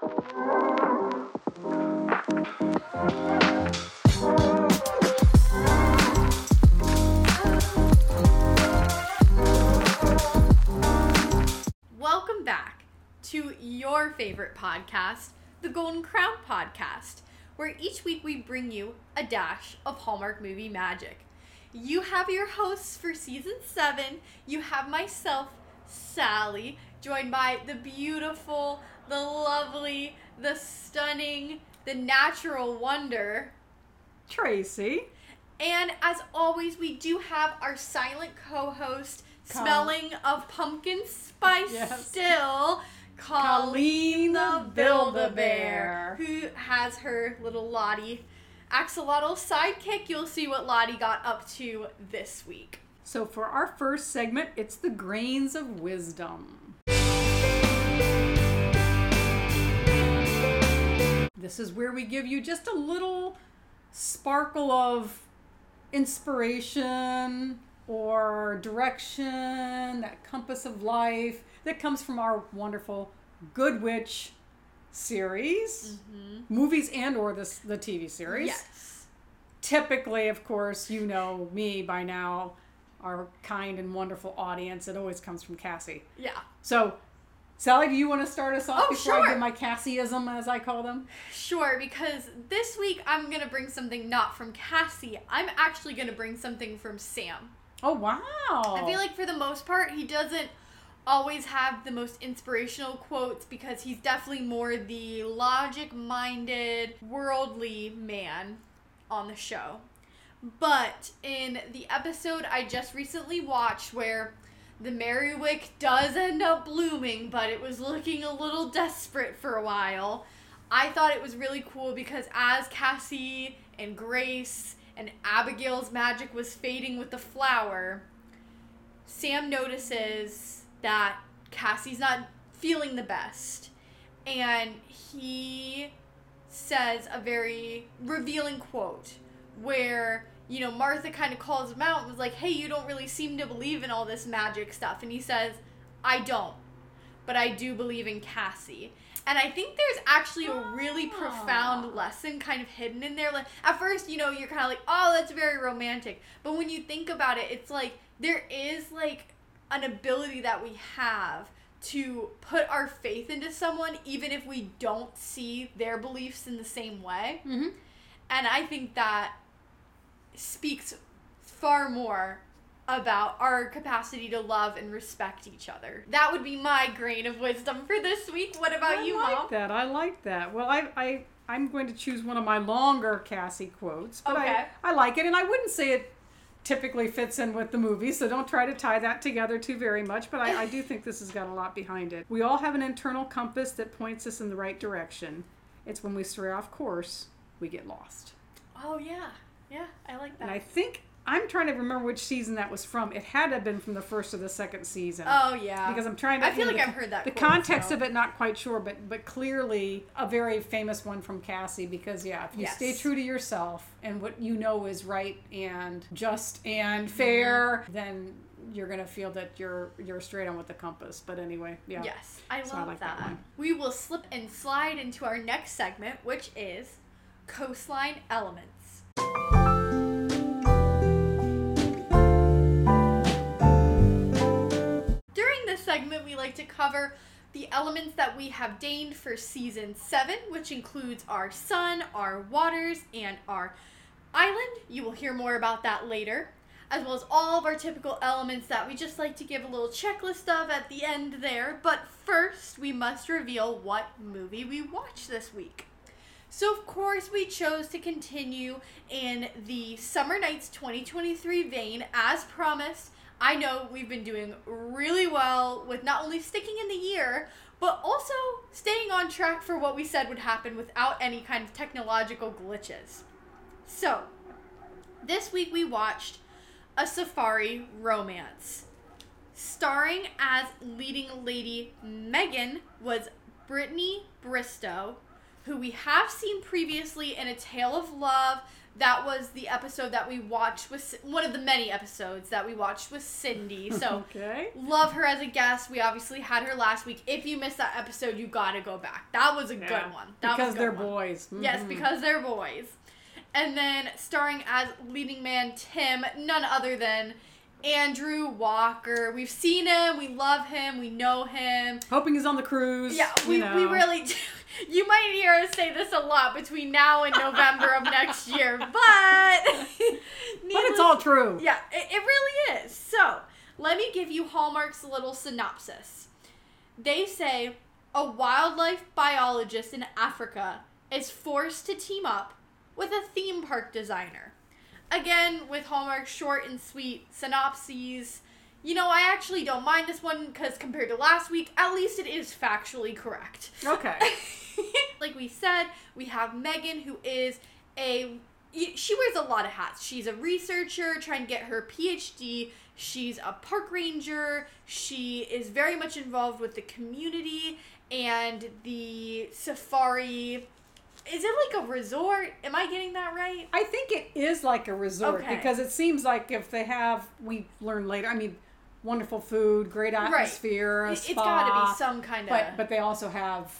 Welcome back to your favorite podcast, the Golden Crown Podcast, where each week we bring you a dash of Hallmark movie magic. You have your hosts for season seven. You have myself, Sally, joined by the beautiful, the lovely, the stunning, the natural wonder. Tracy. And as always, we do have our silent co host, smelling of pumpkin spice Yes. still, Colleen the Build-A-Bear, Build-A-Bear. who has her little Lottie axolotl sidekick. You'll see what Lottie got up to this week. So for our first segment, it's the grains of wisdom. This is where we give you just a little sparkle of inspiration or direction, that compass of life that comes from our wonderful Good Witch series, mm-hmm. movies and or the, the TV series. Yes. typically, of course, you know me by now, our kind and wonderful audience. It always comes from Cassie. Yeah. So, Sally, do you want to start us off Oh, before I sure. give my Cassieism, as I call them? Sure, because this week I'm going to bring something not from Cassie. I'm actually going to bring something from Sam. Oh, wow. I feel like for the most part, he doesn't always have the most inspirational quotes because he's definitely more the logic minded, worldly man on the show. But in the episode I just recently watched where the Merriwick does end up blooming, but it was looking a little desperate for a while. I thought it was really cool because as Cassie and Grace and Abigail's magic was fading with the flower, Sam notices that Cassie's not feeling the best. And he says a very revealing quote where, you know, Martha kind of calls him out and was like, hey, you don't really seem to believe in all this magic stuff. And he says, I don't, but I do believe in Cassie. And I think there's actually a really Ah. profound lesson kind of hidden in there. Like at first, you know, you're kind of like, "Oh, that's very romantic." But when you think about it, it's like there is like an ability that we have to put our faith into someone even if we don't see their beliefs in the same way. hmm And I think that speaks far more about our capacity to love and respect each other. That would be my grain of wisdom for this week. What about you? I you, like Mom? that. I like that. Well, I, I, I'm going to choose one of my longer Cassie quotes, but Okay. I, I like it, and I wouldn't say it typically fits in with the movie, so don't try to tie that together too very much. But I, I do think this has got a lot behind it. We all have an internal compass that points us in the right direction. It's when we stray off course we get lost. Oh yeah, yeah, I like that. And. I think I'm trying to remember which season that was from. It had to have been from the first or the second season. oh yeah, because I'm trying to. I feel like the- I've heard that. The quote, context so- of it, not quite sure, but but clearly a very famous one from Cassie. Because yeah, if you Yes. stay true to yourself and what you know is right and just and fair, Mm-hmm. then you're gonna feel that you're you're straight on with the compass. But anyway, yeah. Yes, I So I love like that that. one. We will slip and slide into our next segment, which is coastline elements. Segment, we like to cover the elements that we have deigned for season 7, which includes our sun, our waters, and our island. You will hear more about that later, as well as all of our typical elements that we just like to give a little checklist of at the end there. But first, we must reveal what movie we watched this week. So, of course, we chose to continue in the Summer Nights 2023 vein as promised. I know we've been doing really well with not only sticking in the year, but also staying on track for what we said would happen without any kind of technological glitches. So, this week we watched A Safari Romance. Starring as leading lady Megan was Brittany Bristow, who we have seen previously in A Tail of Love. That was the episode that we watched with one of the many episodes that we watched with Cindy. So okay. love her as a guest. We obviously had her last week. If you missed that episode, you got to go back. That was a Yeah. good one. That because was a they're good one. boys. Yes, Mhm. because they're boys. And then starring as leading man Tim, none other than Andrew Walker. We've seen him, we love him, we know him. hoping he's on the cruise. Yeah, you know. we really do. You might hear us say this a lot between now and November of next year, but But it's all true. yeah, it, it really is. So, let me give you Hallmark's little synopsis. They say a wildlife biologist in Africa is forced to team up with a theme park designer. Again, with Hallmark's short and sweet synopses. You know, I actually don't mind this one because compared to last week, at least it is factually correct. Okay. like we said, we have Megan, who is a. She wears a lot of hats. She's a researcher trying to get her PhD. She's a park ranger. She is very much involved with the community and the safari. Is it like a resort? Am I getting that right? I think it is like a resort Okay. because it seems like if they have, we learn later. I mean, wonderful food, great atmosphere, It- spa. It's got to be some kind of. but but they also have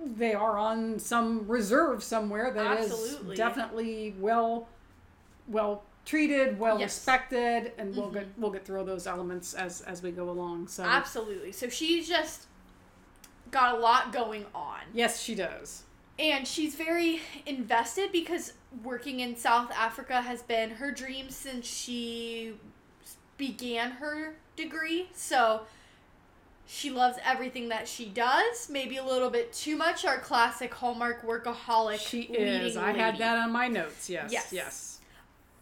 they are on some reserve somewhere that is Absolutely. definitely well well treated well Yes. respected and we'll get mm-hmm. we'll get through those elements as as we go along so Absolutely. So she's just got a lot going on. yes she does And she's very invested because working in South Africa has been her dream since she began her degree. So she loves everything that she does, maybe a little bit too much. Our classic Hallmark workaholic. she is i had that on my notes yes Yes. yes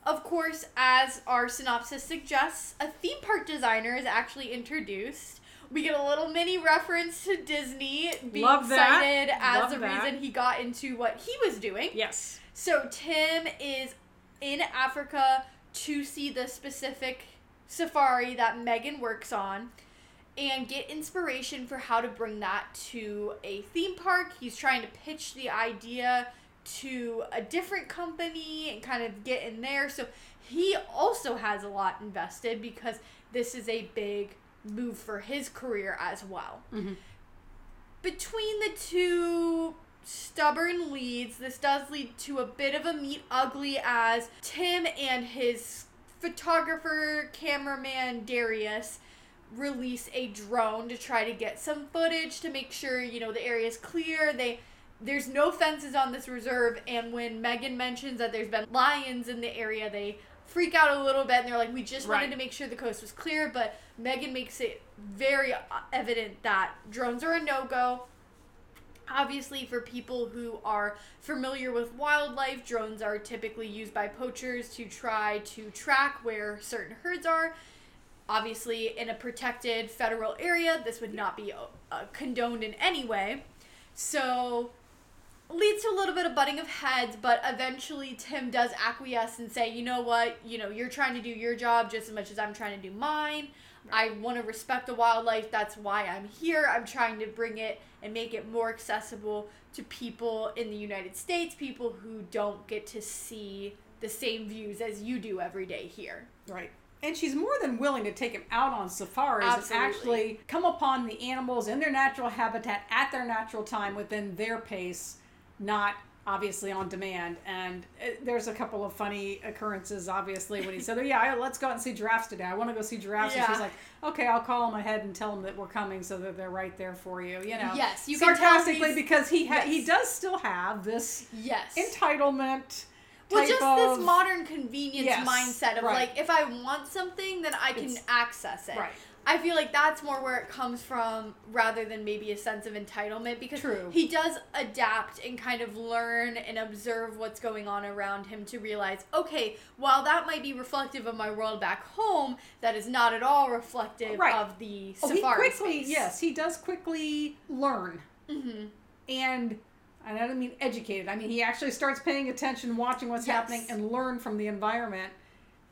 Of course, as our synopsis suggests, a theme park designer is actually introduced. We get a little mini reference to Disney being Love that. cited as Love the that. reason he got into what he was doing. yes So Tim is in Africa to see the specific safari that Megan works on and get inspiration for how to bring that to a theme park. He's trying to pitch the idea to a different company and kind of get in there. So he also has a lot invested because this is a big move for his career as well Mhm. between the two stubborn leads, this does lead to a bit of a meet ugly as Tim and his photographer, cameraman Darius release a drone to try to get some footage to make sure, you know, the area is clear. They there's no fences on this reserve and when Megan mentions that there's been lions in the area, they freak out a little bit and they're like we just wanted Right. to make sure the coast was clear, but Megan makes it very uh, evident that drones are a no-go. Obviously, for people who are familiar with wildlife, drones are typically used by poachers to try to track where certain herds are. Obviously, in a protected federal area, this would not be uh, condoned in any way. So, leads to a little bit of butting of heads, but eventually Tim does acquiesce and say, you know what, you know, you're trying to do your job just as much as I'm trying to do mine. I want to respect the wildlife. That's why I'm here. I'm trying to bring it and make it more accessible to people in the United States, people who don't get to see the same views as you do every day here. Right. And she's more than willing to take him out on safaris Absolutely. and actually come upon the animals in their natural habitat at their natural time within their pace, not obviously on demand. And uh, there's a couple of funny occurrences, obviously, when he said, oh, Yeah, let's go out and see giraffes today. I want to go see giraffes. And she's like, Okay, I'll call them ahead and tell them that we're coming so that they're right there for you. You know, Yes, you sarcastically because he, ha- he does still have this Yes. entitlement. well, just of- this modern convenience Yes, mindset of right. like, if I want something, then I can It's- access it. Right. I feel like that's more where it comes from rather than maybe a sense of entitlement because True. he does adapt and kind of learn and observe what's going on around him to realize, okay, while that might be reflective of my world back home, that is not at all reflective Right. of the Oh, he safari quickly, space. yes, he does quickly learn. hmm and and I don't mean educated. I mean he actually starts paying attention, watching what's Yes. happening, and learn from the environment.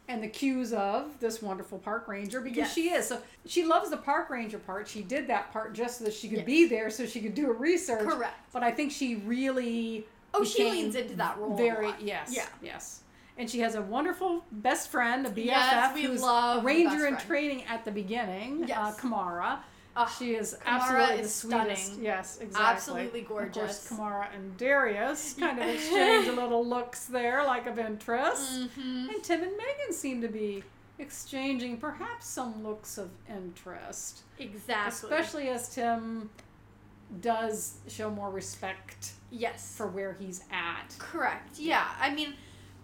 And the cues of this wonderful park ranger because Yes. she is. So she loves the park ranger part. She did that part just so that she could Yes. be there, so she could do a research. Correct. But I think she really Oh, she leans into that role Very yes, Yeah. yes. And she has a wonderful best friend, a BFF, Yes, we who's love a ranger in training at the beginning. Yes. Uh, Kamara. Ugh, She is Kamara absolutely is the sweetest. stunning. Yes, exactly. Absolutely gorgeous. Of course. Kamara and Darius kind of exchange a little looks there, like of interest. hmm And Tim and Megan seem to be exchanging perhaps some looks of interest, Exactly. especially as Tim does show more respect yes. for where he's at. Correct. Yeah. I mean,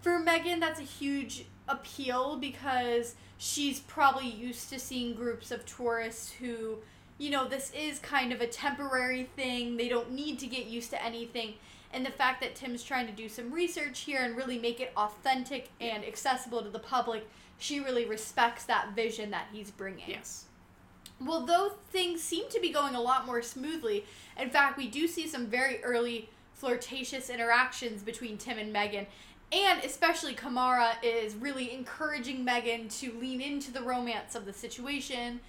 for Megan, that's a huge appeal because she's probably used to seeing groups of tourists who, you know, this is kind of a temporary thing. They don't need to get used to anything. And the fact that Tim's trying to do some research here and really make it authentic and accessible to the public, she really respects that vision that he's bringing. Yes. Well, though things seem to be going a lot more smoothly, in fact, we do see some very early flirtatious interactions between Tim and Megan. And especially Kamara is really encouraging Megan to lean into the romance of the situation.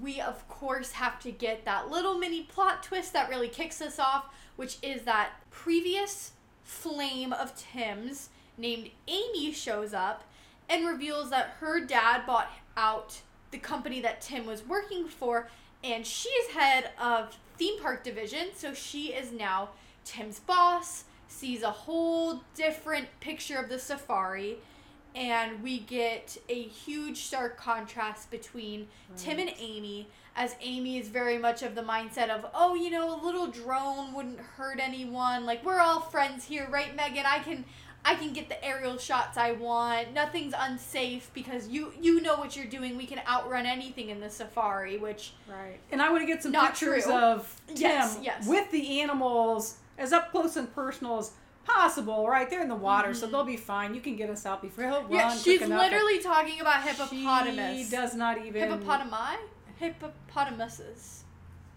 We, of course, have to get that little mini plot twist that really kicks us off, which is that previous flame of Tim's named Amy shows up and reveals that her dad bought out the company that Tim was working for, and she's head of theme park division, so she is now Tim's boss, sees a whole different picture of the safari, and we get a huge stark contrast between Tim and Amy, as Amy is very much of the mindset of, oh, you know, a little drone wouldn't hurt anyone. Like we're all friends here, right, Megan? I can I can get the aerial shots I want. Nothing's unsafe because you you know what you're doing. We can outrun anything in the safari, which Right. And I want to get some pictures true. of Tim Yes, yes. with the animals as up close and personal as possible. Right, they're in the water, so they'll be fine. You can get us out before he'll run. Mm-hmm. yeah, quick she's literally talking about hippopotamus. She does not even Hippopotami? Hippopotamuses.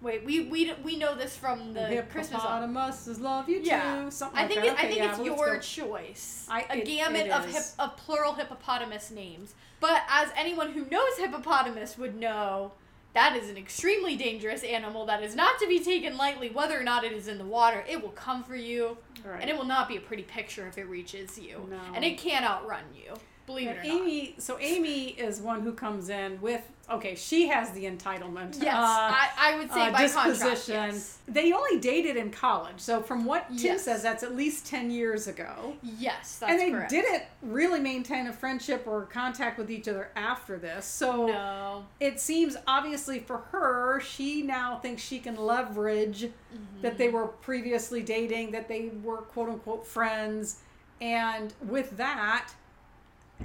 Wait, we we we know this from the Christmas hippopotamuses love you Yeah. too. Something I like think that. it, I Okay, think yeah, it's well, your choice. I- a it- gamut it of hip, of plural hippopotamus names. But as anyone who knows hippopotamus would know, that is an extremely dangerous animal that is not to be taken lightly. Whether or not it is in the water, it will come for you, Right. and it will not be a pretty picture if it reaches you. No. And it can't outrun you. Believe it or And not. Amy, so Amy is one who comes in with okay. She has the entitlement. Yes, uh, I, I would say uh, by disposition. Yes. They only dated in college, so from what Tim Yes. says, that's at least ten years ago. Yes, that's and they correct. didn't really maintain a friendship or contact with each other after this. So No. it seems obviously for her, she now thinks she can leverage Mm-hmm. that they were previously dating, that they were quote unquote friends, and with that,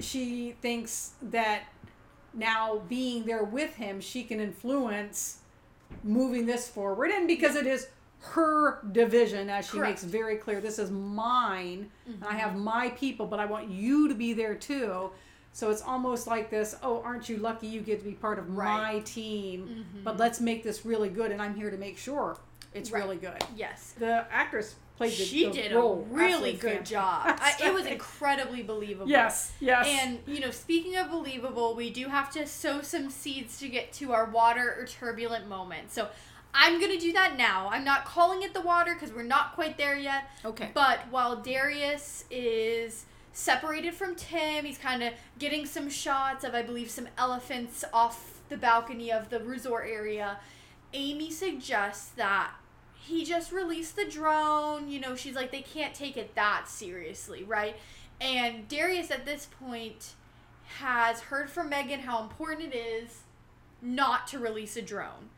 she thinks that now being there with him, she can influence moving this forward. And because it is her division, as she Correct. makes very clear, this is mine, and I Mm-hmm. have my people, but I want you to be there too. So it's almost like this, oh, aren't you lucky you get to be part of my Right. team? But let's make this really good, and I'm here to make sure it's Right. really good. Yes. The actress played the, she the did role a really good fantastic. job. I, it was incredibly believable. Yes, yes. And you know, speaking of believable, we do have to sow some seeds to get to our water or turbulent moment. So I'm gonna do that now. I'm not calling it the water because we're not quite there yet. Okay. But while Darius is separated from Tim, he's kind of getting some shots of, I believe, some elephants off the balcony of the resort area. Amy suggests that he just released the drone. You know, she's like, they can't take it that seriously, right? And Darius at this point has heard from Megan how important it is not to release a drone.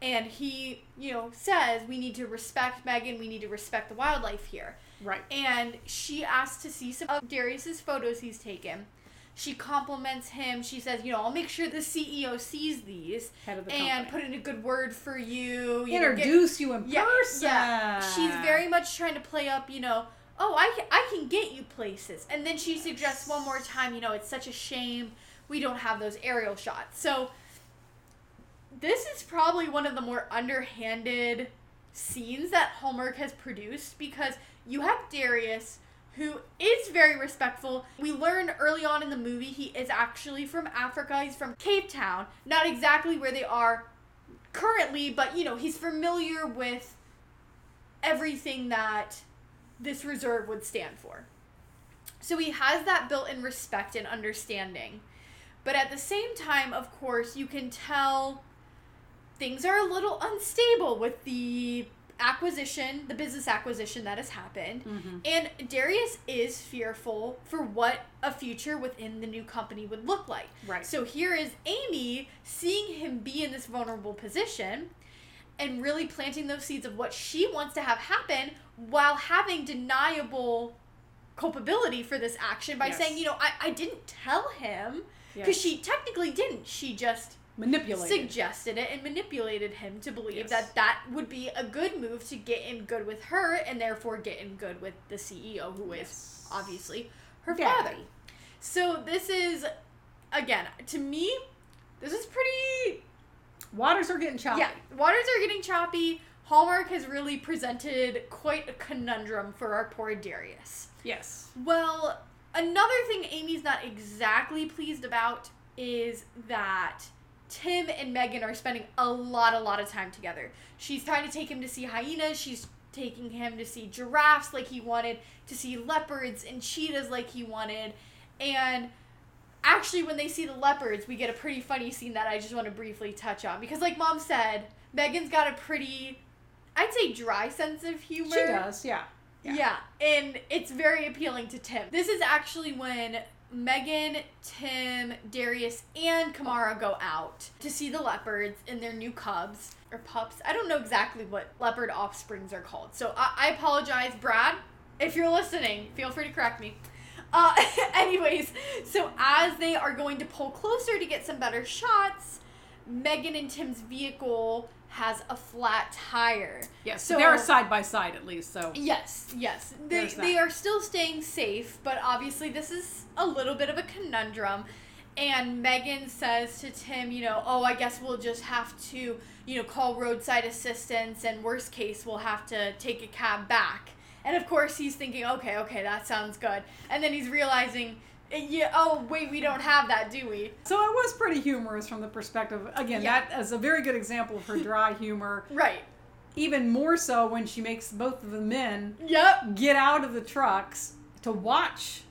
And he, you know, says we need to respect Megan, we need to respect the wildlife here. right. And she asks to see some of Darius's photos he's taken. She compliments him. She says, you know, I'll make sure the CEO sees these Head of the and company. put in a good word for you. you know, get- Introduce you in yeah, person. Yeah. She's very much trying to play up, you know, oh, I can, I can get you places. And then she suggests one more time, you know, it's such a shame we don't have those aerial shots. So this is probably one of the more underhanded scenes that Hallmark has produced because you have Darius who is very respectful. We learn early on in the movie he is actually from Africa. He's from Cape Town. Not exactly where they are currently, but you know, he's familiar with everything that this reserve would stand for. So he has that built in respect and understanding. But at the same time, of course, you can tell things are a little unstable with the acquisition, the business acquisition that has happened. Mm-hmm. And Darius is fearful for what a future within the new company would look like. Right. So here is Amy seeing him be in this vulnerable position and really planting those seeds of what she wants to have happen while having deniable culpability for this action by Yes. saying, you know, I, I didn't tell him because Yes. she technically didn't. She just manipulated. suggested it and manipulated him to believe Yes. that that would be a good move to get in good with her and therefore get in good with the CEO who is Yes. obviously her Daddy. father. So this is again to me this is pretty Waters are getting choppy. yeah, waters are getting choppy. Hallmark has really presented quite a conundrum for our poor Darius. Yes. Well, another thing Amy's not exactly pleased about is that Tim and Megan are spending a lot, a lot of time together. She's trying to take him to see hyenas. She's taking him to see giraffes like he wanted, to see leopards and cheetahs like he wanted. And actually, when they see the leopards, we get a pretty funny scene that I just want to briefly touch on. Because, like mom said, Megan's got a pretty, I'd say, dry sense of humor. She does, yeah. Yeah. and it's very appealing to Tim. This is actually when Megan, Tim, Darius, and Kamara go out to see the leopards and their new cubs or pups. I don't know exactly what leopard offsprings are called. So I, I apologize, Brad. If you're listening, feel free to correct me. Uh, anyways, so as they are going to pull closer to get some better shots, Megan and Tim's vehicle has a flat tire. Yes. So- they're side by side at least, so Yes, yes. They, they are still staying safe, but obviously this is a little bit of a conundrum. And Megan says to Tim, you know, oh, I guess we'll just have to, you know, call roadside assistance, and worst case, we'll have to take a cab back. And of course, he's thinking, okay, okay, that sounds good. And then he's realizing, yeah, oh, wait, we don't have that, do we? So it was pretty humorous from the perspective. Again, Yeah. that is a very good example of her dry humor. Right. Even more so when she makes both of the men Yep. get out of the trucks to watch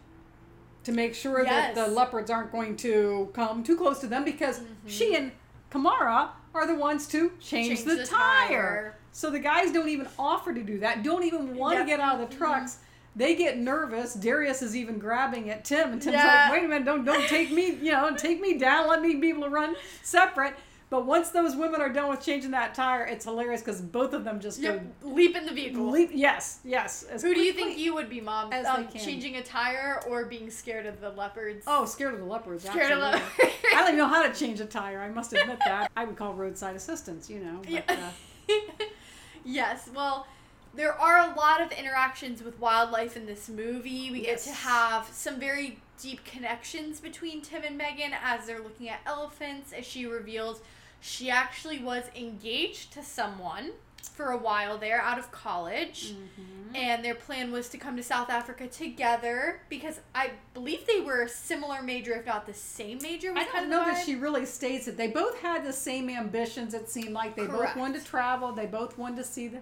to make sure that the leopards aren't going to come too close to them because mm-hmm. she and Kamara are the ones to change, Change the, the tire. tire. So the guys don't even offer to do that, don't even want Yep. to get out of the trucks. Mm-hmm. They get nervous. Darius is even grabbing at Tim, and Tim's Yeah. like, "Wait a minute! Don't don't take me, you know, take me down. Let me be able to run separate." But once those women are done with changing that tire, it's hilarious because both of them just Yep. Leap in the vehicle. leap. Yes, yes. Who do you think you would be, Mom? as Um, changing a tire or being scared of the leopards? Oh, scared of the leopards. scared of absolutely. leopards. I don't even know how to change a tire. I must admit that. I would call roadside assistance, you know. But, uh, yes, well, there are a lot of interactions with wildlife in this movie. We get to have some very deep connections between Tim and Megan as they're looking at elephants, as she reveals she actually was engaged to someone for a while there out of college. Mm-hmm. And their plan was to come to South Africa together because I believe they were a similar major, if not the same major. I don't know that she really states it. They both had the same ambitions. It seemed like they Correct. both wanted to travel. They both wanted to see the,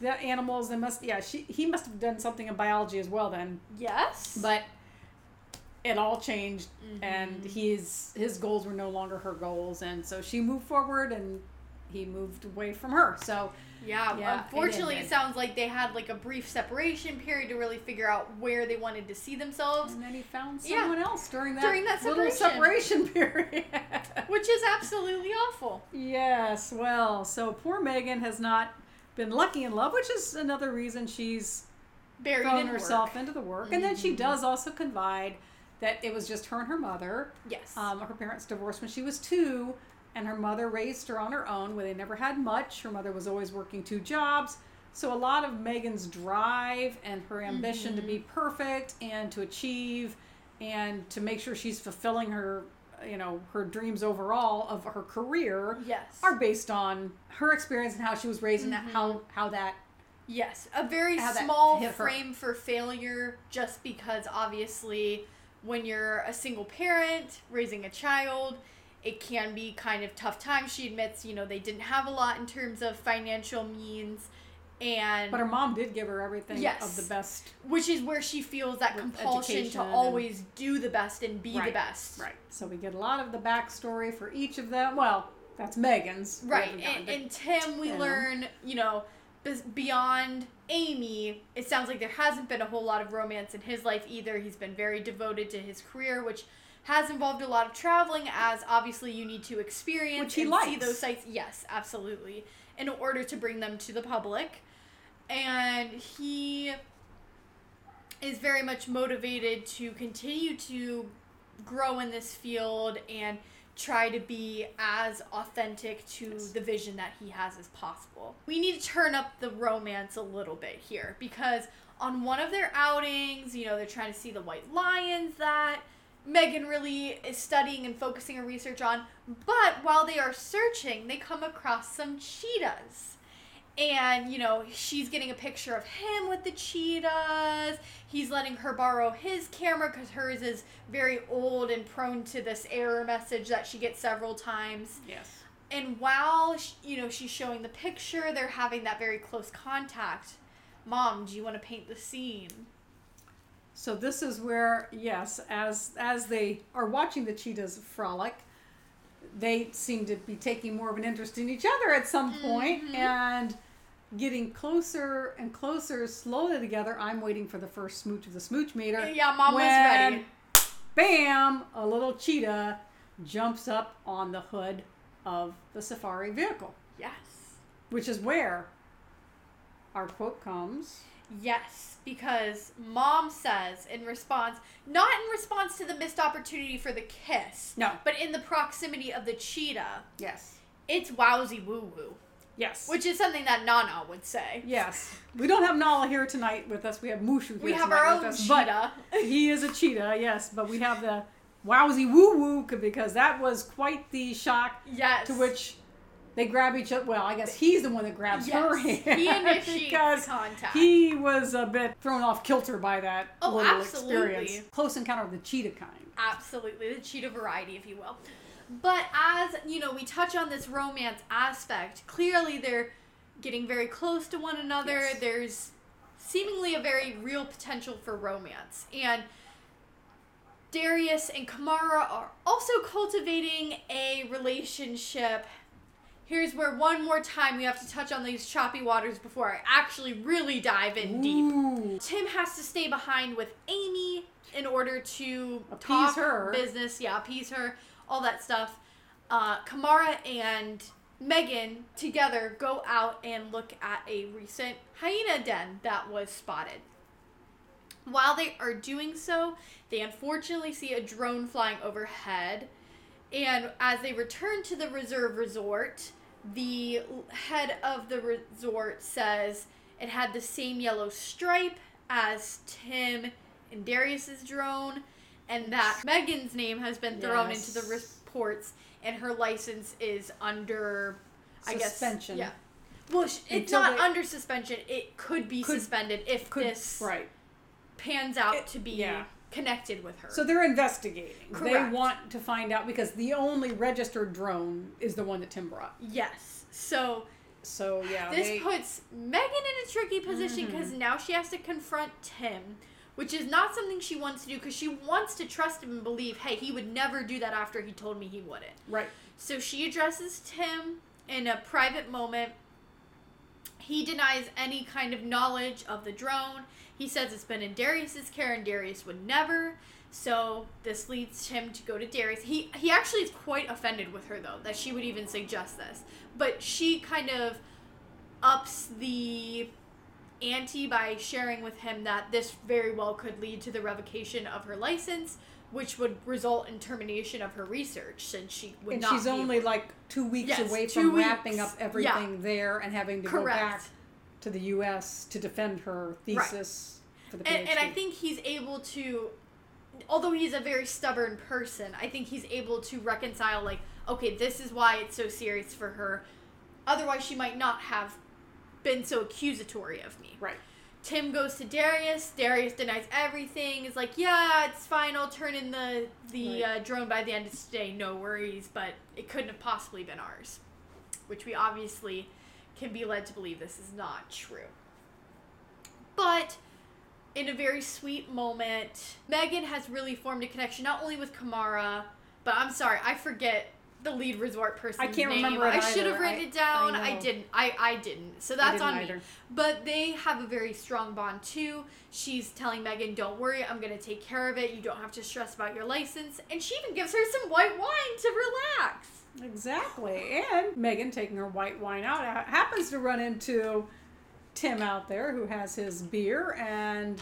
the animals. They must. Yeah, she. He must have done something in biology as well then. Yes. But it all changed, and Mhm. his his goals were no longer her goals, and so she moved forward, and he moved away from her. So Yeah, Yeah, unfortunately, it, ended. sounds like they had like a brief separation period to really figure out where they wanted to see themselves, and then he found Yeah. someone else during that During that little separation. separation period. which is absolutely awful. Yes, well, so poor Megan has not been lucky in love, which is another reason she's Buried thrown in herself work. into the work. And then she Mhm. does also confide that it was just her and her mother. Yes. Um, her parents divorced when she was two, and her mother raised her on her own, where they never had much. Her mother was always working two jobs. So a lot of Megan's drive and her ambition to be perfect and to achieve and to make sure she's fulfilling her, you know, her dreams overall of her career yes. are based on her experience and how she was raised and Mhm. how how that Yes, a very small frame for failure just because obviously when you're a single parent raising a child, it can be kind of tough times. She admits, you know, they didn't have a lot in terms of financial means and But her mom did give her everything Yes. of the best. which is where she feels that compulsion to education and- always do the best and be the best. Right. So we get a lot of the backstory for each of them. Well, that's Megan's. Right, and, and Tim, we Tim. learn, you know, beyond Amy, it sounds like there hasn't been a whole lot of romance in his life either. He's been very devoted to his career, which has involved a lot of traveling, as obviously you need to experience Which he and see those sites. Yes, absolutely, in order to bring them to the public, and he is very much motivated to continue to grow in this field and try to be as authentic to Yes. the vision that he has as possible. We need to turn up the romance a little bit here because on one of their outings, you know, they're trying to see the white lions that Megan really is studying and focusing her research on. But while they are searching, they come across some cheetahs. And, you know, she's getting a picture of him with the cheetahs. He's letting her borrow his camera because hers is very old and prone to this error message that she gets several times. yes. And while, sh- you know, she's showing the picture, they're having that very close contact. Mom, do you want to paint the scene? So this is where, yes, as as they are watching the cheetahs frolic, they seem to be taking more of an interest in each other at some point Mhm. and getting closer and closer slowly together. I'm waiting for the first smooch of the smooch meter. Yeah, Mom was ready. Bam! A little cheetah jumps up on the hood of the safari vehicle, Yes. which is where our quote comes. Yes, because mom says in response, not in response to the missed opportunity for the kiss, No. but in the proximity of the cheetah, Yes. it's wowsie woo woo, Yes. which is something that Nana would say. Yes. We don't have Nala here tonight with us. We have Mushu here We have tonight our with own us, but cheetah. he is a cheetah, yes, but we have the wowsie woo woo because that was quite the shock yes. to which they grab each other. Well, I guess he's the one that grabs her yes. hand he initiates because contact. he was a bit thrown off kilter by that Oh, little absolutely. experience. Close encounter of the cheetah kind. Absolutely, the cheetah variety, if you will. But as you know, we touch on this romance aspect. Clearly, they're getting very close to one another. Yes. There's seemingly a very real potential for romance, and Darius and Kamara are also cultivating a relationship. Here's where one more time we have to touch on these choppy waters before I actually really dive in deep. Tim has to stay behind with Amy in order to Appease talk her. business, yeah, appease her, all that stuff. Uh, Kamara and Megan together go out and look at a recent hyena den that was spotted. While they are doing so, they unfortunately see a drone flying overhead. And as they return to the reserve resort, the head of the resort says it had the same yellow stripe as Tim and Darius's drone, and that Megan's name has been thrown into the reports, and her license is under, I guess, Suspension. yeah. Well, sh- it's Until not they- under suspension. It could be Could- suspended if Could, this right. pans out It- to be yeah. connected with her. So they're investigating. They want to find out because the only registered drone is the one that Tim brought. yes. So So yeah, this they, puts Megan in a tricky position because Mm-hmm. now she has to confront Tim, which is not something she wants to do because she wants to trust him and believe, hey, he would never do that after he told me he wouldn't. right. So she addresses Tim in a private moment. He denies any kind of knowledge of the drone. He says it's been in Darius's care and Darius would never. So this leads him to go to Darius. He he actually is quite offended with her though that she would even suggest this. But she kind of ups the ante by sharing with him that this very well could lead to the revocation of her license, which would result in termination of her research since she would And not she's only like two weeks Yes, away two from wrapping up everything there and having to go back to the U.S. to defend her thesis for the PhD. And, and I think he's able to, although he's a very stubborn person, I think he's able to reconcile, like, okay, this is why it's so serious for her. Otherwise, she might not have been so accusatory of me. Right. Tim goes to Darius. Darius denies everything. Is like, yeah, it's fine. I'll turn in the the Right. uh, drone by the end of today. No worries. But it couldn't have possibly been ours, which we obviously can be led to believe this is not true. But in a very sweet moment, Megan has really formed a connection not only with Kamara, but I'm sorry, I forget the lead resort person. I can't name. remember it I should have written I- it down. I I, didn't. I, I didn't. So that's didn't on me. But they have a very strong bond too. She's telling Megan, "Don't worry, I'm gonna take care of it. You don't have to stress about your license." And she even gives her some white wine to relax. Exactly. And Megan taking her white wine out happens to run into Tim out there who has his beer and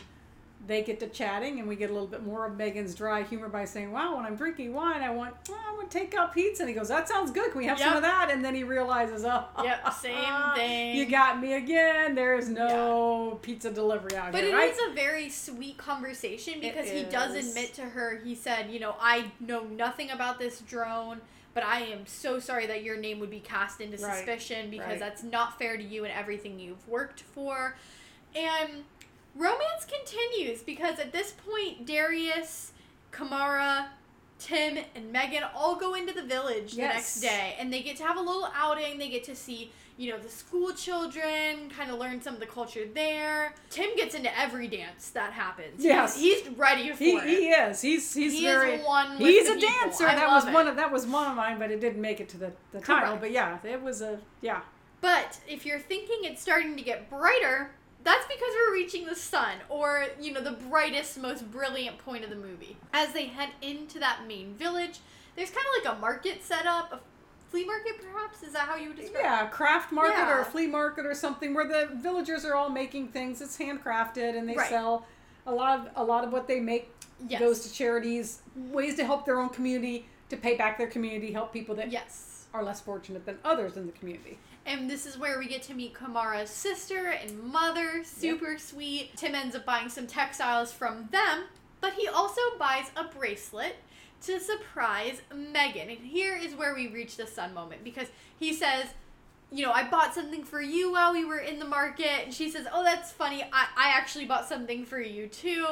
they get to chatting and we get a little bit more of Megan's dry humor by saying, Wow, when I'm drinking wine I want I want to take out pizza and he goes, That sounds good, can we have some of that? And then he realizes, Oh Yep, same thing. You got me again. There's no pizza delivery out But here. it right? is a very sweet conversation because he does admit to her. He said, "You know, I know nothing about this drone." But I am so sorry that your name would be cast into Right, suspicion because right. that's not fair to you and everything you've worked for. And romance continues because at this point, Darius, Kamara, Tim, and Megan all go into the village the next day and they get to have a little outing. They get to see, you know, the school children, kind of learn some of the culture there. Tim gets into every dance that happens. Yes. He's, ready for He, it. he is. He's he's He very. is one he's a people. dancer. I that was one of that was one of mine, but it didn't make it to the, the title. But yeah, it was a yeah. But if you're thinking it's starting to get brighter, that's because we're reaching the sun, or, you know, the brightest, most brilliant point of the movie. As they head into that main village, there's kind of like a market set up, a flea market perhaps? Is that how you would describe it? Yeah, craft market or a flea market or something where the villagers are all making things. It's handcrafted and they Right. sell a lot of a lot of what they make Yes. goes to charities, ways to help their own community, to pay back their community, help people that Yes. are less fortunate than others in the community. And this is where we get to meet Kamara's sister and mother. Super sweet. Tim ends up buying some textiles from them, but he also buys a bracelet to surprise Megan. And here is where we reach the sun moment because he says, you know, I bought something for you while we were in the market. And she says, Oh, that's funny. I, I actually bought something for you too.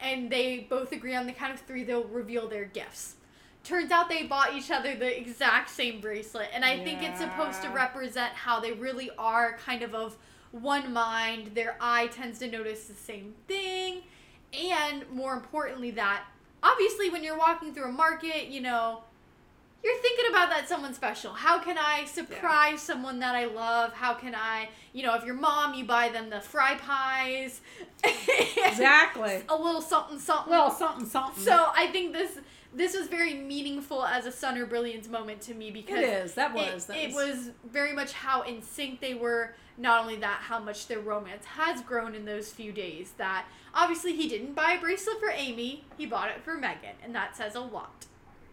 And they both agree on the count of three, they'll reveal their gifts. Turns out they bought each other the exact same bracelet. And I think it's supposed to represent how they really are kind of of one mind. Their eye tends to notice the same thing. And more importantly, that obviously when you're walking through a market, you know, you're thinking about that someone special. How can I surprise someone that I love? How can I, you know, if your mom, you buy them the fry pies. Exactly. a little something something. Well, something, something. so I think this this was very meaningful as a Sun or Brilliance moment to me because it is. That it, was. that it was very much how in sync they were. Not only that, how much their romance has grown in those few days. That obviously he didn't buy a bracelet for Amy, he bought it for Megan, and that says a lot.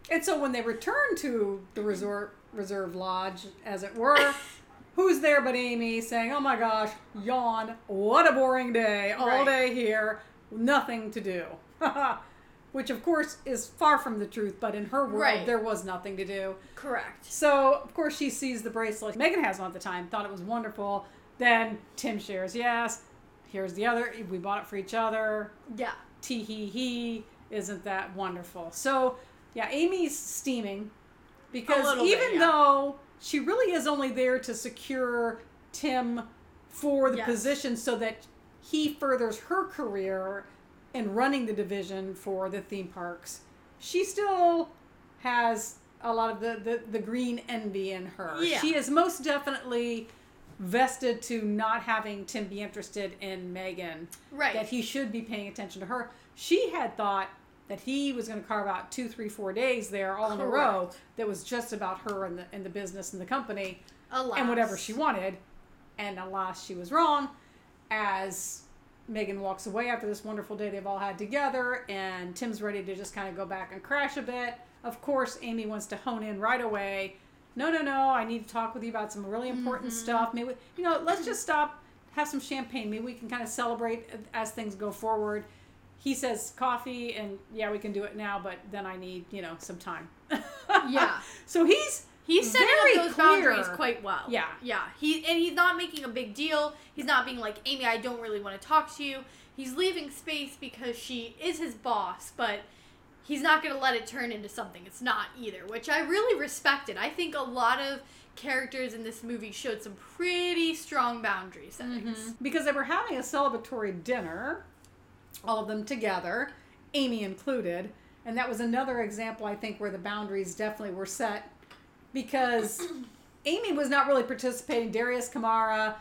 And so when they return to the resort reserve lodge, as it were, who's there but Amy saying, "Oh my gosh, yawn! What a boring day! All Right. day here, nothing to do." Which of course is far from the truth, but in her world Right. there was nothing to do. Correct. So of course she sees the bracelet. Megan has one at the time, thought it was wonderful. Then Tim shares, "Yes, here's the other. We bought it for each other Yeah. tee hee hee, isn't that wonderful? So, yeah, Amy's steaming because little bit, even yeah. though she really is only there to secure Tim for the Yes. position so that he furthers her career in running the division for the theme parks, she still has a lot of the, the, the green envy in her. Yeah. She is most definitely vested to not having Tim be interested in Megan Right. that he should be paying attention to her. She had thought that he was going to carve out two, three, four days there all in a row that was just about her and the and the business and the company Alas. and whatever she wanted. And alas, she was wrong. As Megan walks away after this wonderful day they've all had together, and Tim's ready to just kind of go back and crash a bit. Of course, Amy wants to hone in right away. No, no, no! I need to talk with you about some really important Mm-hmm. stuff. Maybe you know, let's just stop, have some champagne. Maybe we can kind of celebrate as things go forward. He says coffee, and yeah, we can do it now, but then I need you know some time. Yeah. So he's He's setting very up those clear. boundaries quite well. Yeah. Yeah. He and he's not making a big deal. He's not being like, Amy, I don't really want to talk to you. He's leaving space because she is his boss, but he's not gonna let it turn into something it's not either, which I really respected. I think a lot of characters in this movie showed some pretty strong boundary settings. Mm-hmm. because they were having a celebratory dinner, all of them together, Amy included, and that was another example I think where the boundaries definitely were set because Amy was not really participating. Darius, Kamara,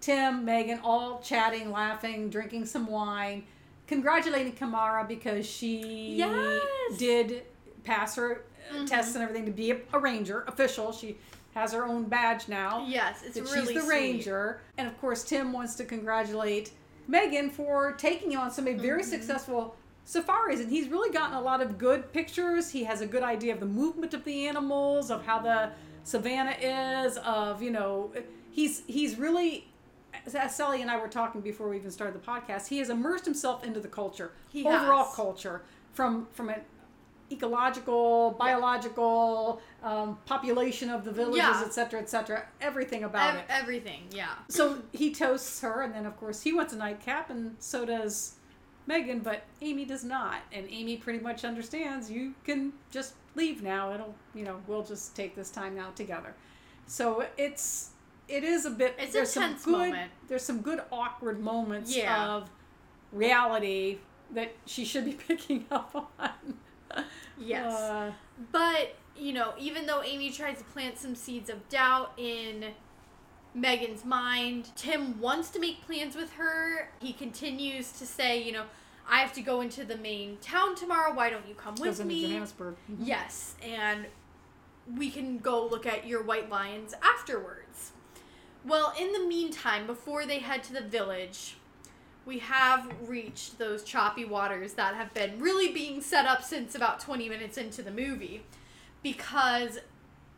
Tim, Megan, all chatting, laughing, drinking some wine, congratulating Kamara because she Yes. did pass her uh, tests and everything to be a, a ranger official. She has her own badge now Yes, it's really she's the sweet. ranger. And of course, Tim wants to congratulate Megan for taking on so many very Mm-hmm. successful safaris. And he's really gotten a lot of good pictures. He has a good idea of the movement of the animals, of how the savannah is, of, you know, he's he's really as Sally and I were talking before we even started the podcast, he has immersed himself into the culture, He overall has. culture, from from an ecological, biological, um, population of the villages, Yeah. et cetera, et cetera, everything about Ev- it. everything, yeah. So he toasts her, and then of course he wants a nightcap, and so does Megan, but Amy does not. And Amy pretty much understands you can just leave now. It'll, you know, we'll just take this time out together. So it's it is a bit. It's a there's some tense good, moment. There's some good awkward moments Yeah. of reality that she should be picking up on. Yes. Uh, But, you know, even though Amy tries to plant some seeds of doubt in Megan's mind, Tim wants to make plans with her. He continues to say, you know, I have to go into the main town tomorrow. Why don't you come with me? Johannesburg. Mhm. Yes, and we can go look at your white lions afterwards. Well, in the meantime, before they head to the village, we have reached those choppy waters that have been really being set up since about 20 minutes into the movie. Because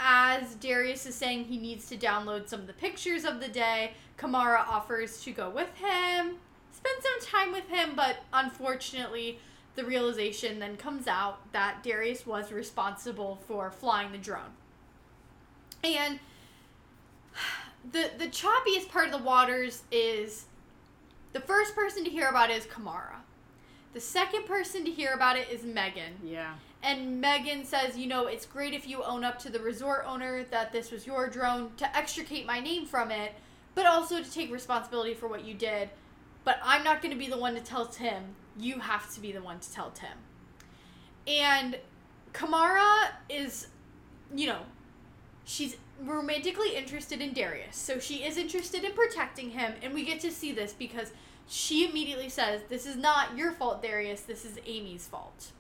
as Darius is saying he needs to download some of the pictures of the day, Kamara offers to go with him, spend some time with him, but unfortunately, the realization then comes out that Darius was responsible for flying the drone. And the the choppiest part of the waters is the first person to hear about it is Kamara. The second person to hear about it is Megan. Yeah. And Megan says, you know, it's great if you own up to the resort owner that this was your drone to extricate my name from it, but also to take responsibility for what you did. But I'm not going to be the one to tell Tim. You have to be the one to tell Tim. And Kamara is, you know, she's romantically interested in Darius. So she is interested in protecting him. And we get to see this because she immediately says, This is not your fault, Darius. This is Amy's fault.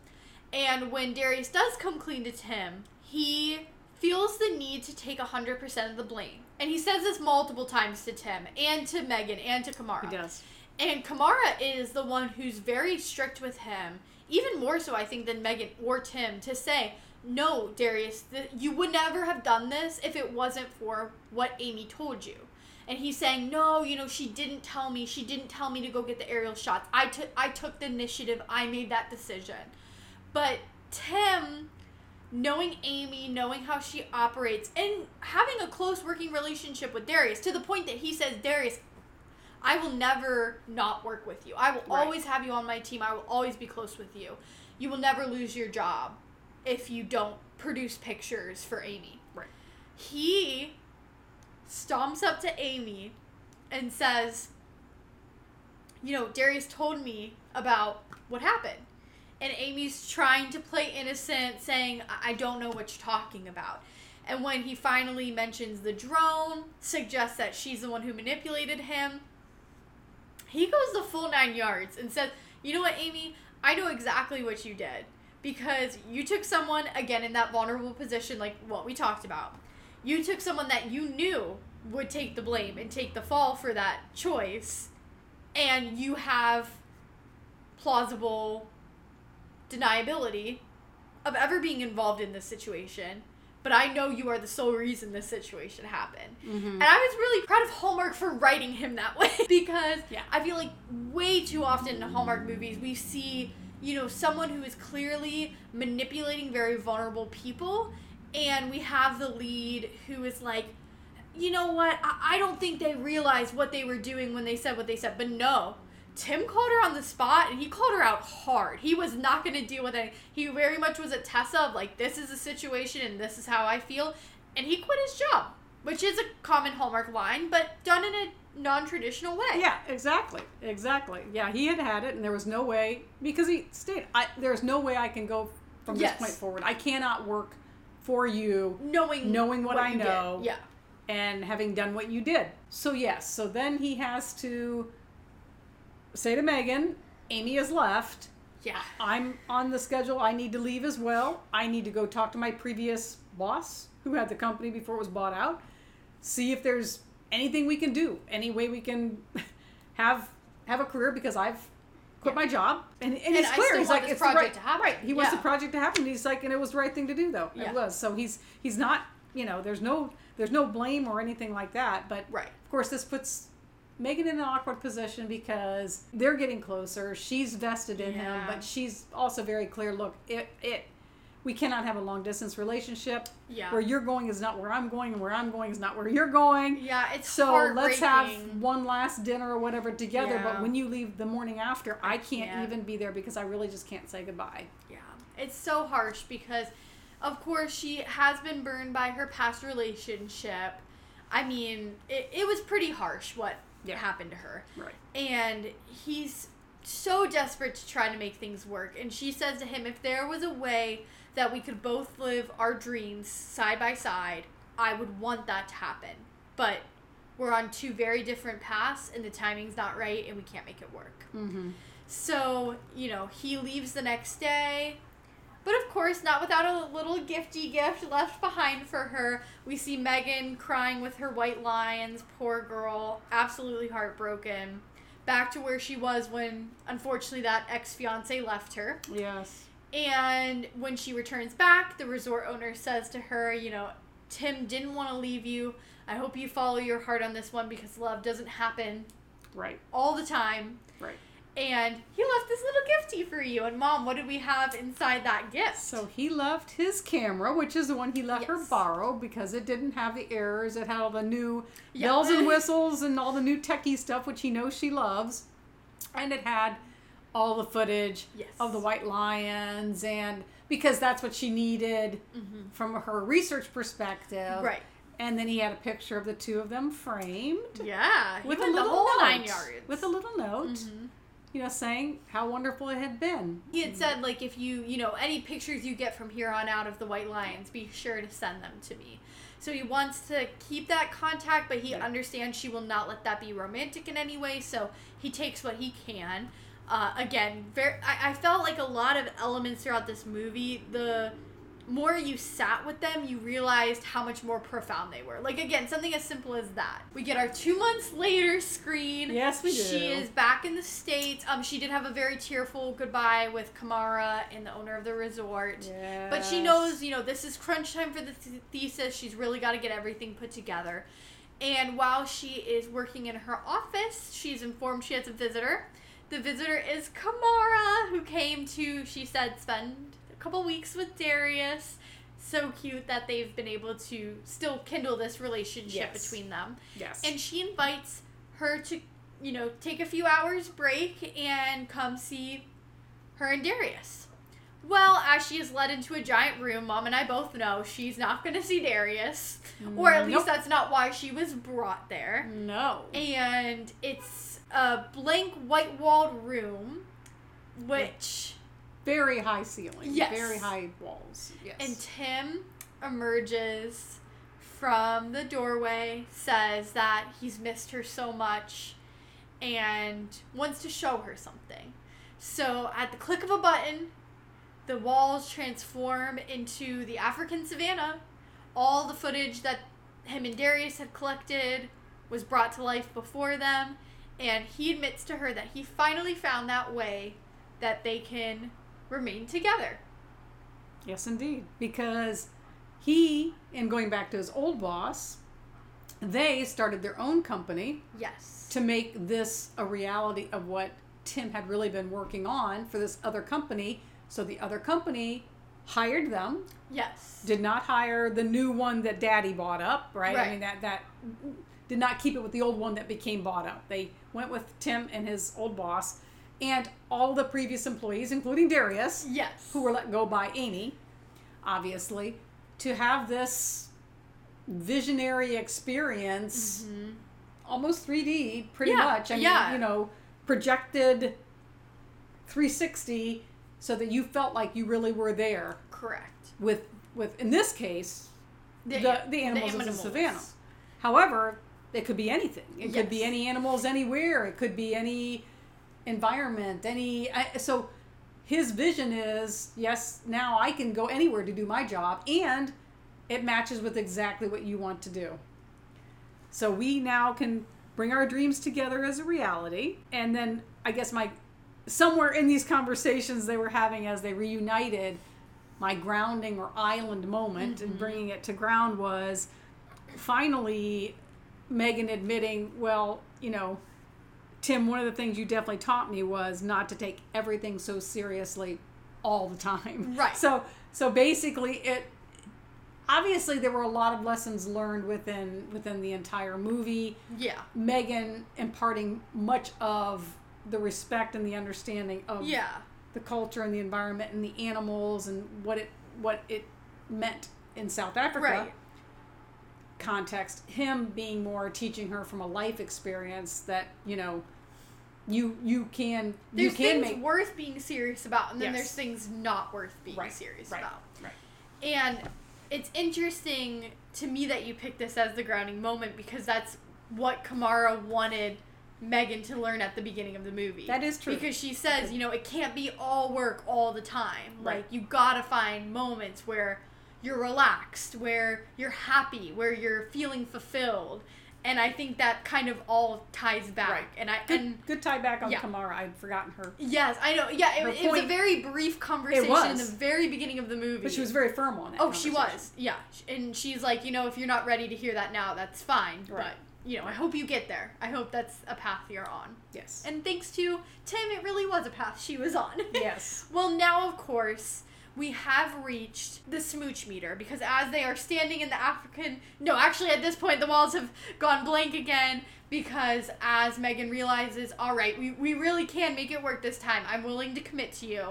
And when Darius does come clean to Tim, he feels the need to take 100% of the blame. And he says this multiple times to Tim and to Megan and to Kamara. He does. And Kamara is the one who's very strict with him, even more so, I think, than Megan or Tim, to say, no, Darius, th- you would never have done this if it wasn't for what Amy told you. And he's saying, no, you know, she didn't tell me. She didn't tell me to go get the aerial shots. I took, I took the initiative. I made that decision. But Tim, knowing Amy, knowing how she operates, and having a close working relationship with Darius to the point that he says, Darius, I will never not work with you. I will Right. always have you on my team. I will always be close with you. You will never lose your job if you don't produce pictures for Amy. Right. He stomps up to Amy and says, You know, Darius told me about what happened. And Amy's trying to play innocent, saying, I don't know what you're talking about. And when he finally mentions the drone, suggests that she's the one who manipulated him, he goes the full nine yards and says, You know what, Amy? I know exactly what you did. Because you took someone, again, in that vulnerable position, like what we talked about. You took someone that you knew would take the blame and take the fall for that choice, and you have plausible deniability of ever being involved in this situation. But I know you are the sole reason this situation happened. Mm-hmm. And I was really proud of Hallmark for writing him that way because Yeah. I feel like way too often in Hallmark movies we see, you know, someone who is clearly manipulating very vulnerable people and we have the lead who is like, you know what? I, I don't think they realized what they were doing when they said what they said. But no, Tim called her on the spot and he called her out hard. He was not going to deal with it. He very much was a Tessa of like, this is a situation and this is how I feel. And he quit his job, which is a common Hallmark line, but done in a non traditional way. Yeah, exactly, exactly. Yeah, he had had it, and there was no way because he stated, I, "There's no way I can go from Yes. this point forward. I cannot work for you, Knowing knowing what, I you did. know, Yeah. and having done what you did." So yes, so then he has to say to Megan, "Amy has left. Yeah. I'm on the schedule. I need to leave as well. I need to go talk to my previous boss who had the company before it was bought out. See if there's anything we can do, any way we can have have a career because I've quit my job. And, and, And he's I clear. he's like it's the right, to happen. right. He wants the project to happen. He's like, and it was the right thing to do though. Yeah. It was. So he's he's not. You know, there's no there's no blame or anything like that. But Right. of course, this puts Megan in an awkward position because they're getting closer. She's vested in him, but she's also very clear. Look, it it we cannot have a long distance relationship. Yeah. Where you're going is not where I'm going, and where I'm going is not where you're going. Yeah, it's So let's have one last dinner or whatever together. But when you leave the morning after, I, I can't, can't. even be there because I really just can't say goodbye. Yeah, it's so harsh because, of course, she has been burned by her past relationship. I mean, it, it was pretty harsh what Yeah. happened to her. Right. And he's so desperate to try to make things work. And she says to him, if there was a way that we could both live our dreams side by side, I would want that to happen. But we're on two very different paths, and the timing's not right, and we can't make it work. Mm-hmm. So, you know, he leaves the next day. But of course, not without a little gifty gift left behind for her. We see Megan crying with her white lions. Poor girl. Absolutely heartbroken. Back to where she was when, unfortunately, that ex fiance left her. Yes. And when she returns back, the resort owner says to her, you know, Tim didn't want to leave you. I hope you follow your heart on this one because love doesn't happen Right. all the time Right. And he left this little gifty for you. And mom, what did we have inside that gift? So he left his camera, which is the one he let her borrow because it didn't have the errors. It had all the new Yeah. bells and whistles and all the new techie stuff, which he knows she loves. And it had all the footage Yes. of the white lions, and because that's what she needed Mhm. from her research perspective. right. And then he had a picture of the two of them framed Yeah. with a little note. With a little note, Mhm. You know, saying how wonderful it had been. He had said like if you you know any pictures you get from here on out of the white lions, be sure to send them to me. So he wants to keep that contact, but he Yeah. understands she will not let that be romantic in any way. So he takes what he can. Uh, again, very. I, I felt like a lot of elements throughout this movie. The more you sat with them, you realized how much more profound they were. Like again, something as simple as that. We get our two months later screen. Yes, we do. She is back in the states. Um, she did have a very tearful goodbye with Kamara and the owner of the resort. But she knows, you know, this is crunch time for the th- thesis. She's really got to get everything put together. And while she is working in her office, she's informed she has a visitor. The visitor is Kamara, who came to, she said, spend couple weeks with Darius. So cute that they've been able to still kindle this relationship Yes. between them. Yes. And she invites her to, you know, take a few hours break and come see her and Darius. Well, as she is led into a giant room, Mom and I both know she's not going to see Darius. Or at least that's not why she was brought there. no. And it's a blank white walled room, which. Very high ceiling. Yes. Very high walls. Yes. And Tim emerges from the doorway, says that he's missed her so much, and wants to show her something. So, at the click of a button, the walls transform into the African savannah. All the footage that him and Darius had collected was brought to life before them, and he admits to her that he finally found that way that they can remain together. Yes, indeed. Because he, and going back to his old boss, they started their own company Yes. to make this a reality of what Tim had really been working on for this other company. So the other company hired them. Yes. Did not hire the new one that Daddy bought up, right? I mean that that did not keep it with the old one that became bought up. They went with Tim and his old boss, and all the previous employees, including Darius, Yes. who were let go by Amy, obviously, to have this visionary experience, almost 3D, pretty Mm-hmm. Yeah, much. I mean, yeah. you know, projected 360 so that you felt like you really were there Correct. with, with in this case, the, the, animals in the savannah. However, it could be anything. It could be any animals anywhere. It could be any environment. Any I, so his vision is yes. Now I can go anywhere to do my job, and it matches with exactly what you want to do. So we now can bring our dreams together as a reality, and then I guess my somewhere in these conversations they were having as they reunited my grounding or island moment and mm-hmm. bringing it to ground was finally Megan admitting, well, you know, Tim, one of the things you definitely taught me was not to take everything so seriously all the time. Right. So so basically it obviously there were a lot of lessons learned within within the entire movie. Yeah. Megan imparting much of the respect and the understanding of Yeah. the culture and the environment and the animals and what it what it meant in South Africa Right. context him being more teaching her from a life experience that you know you you can There's you can things make worth being serious about, and then Yes. there's things not worth being right serious right, about. right And it's interesting to me that you picked this as the grounding moment because that's what Kamara wanted Megan to learn at the beginning of the movie. That is true. Because she says, you know, it can't be all work all the time. Right. Like, you gotta find moments where you're relaxed, where you're happy, where you're feeling fulfilled. And I think that kind of all ties back. Right. And I good, and good tie back on Yeah. Kamara I'd forgotten her yes, I know. Yeah, it, it was a very brief conversation in the very beginning of the movie. but she was very firm on it Oh, she was. Yeah. And she's like, you know, if you're not ready to hear that now, that's fine. Right. But, you know, I hope you get there. I hope that's a path you're on. yes And thanks to Tim, it really was a path she was on. yes well, now, of course, we have reached the smooch meter because as they are standing in the African. No, actually, at this point, the walls have gone blank again because as Megan realizes, all right, we, we really can make it work this time. I'm willing to commit to you.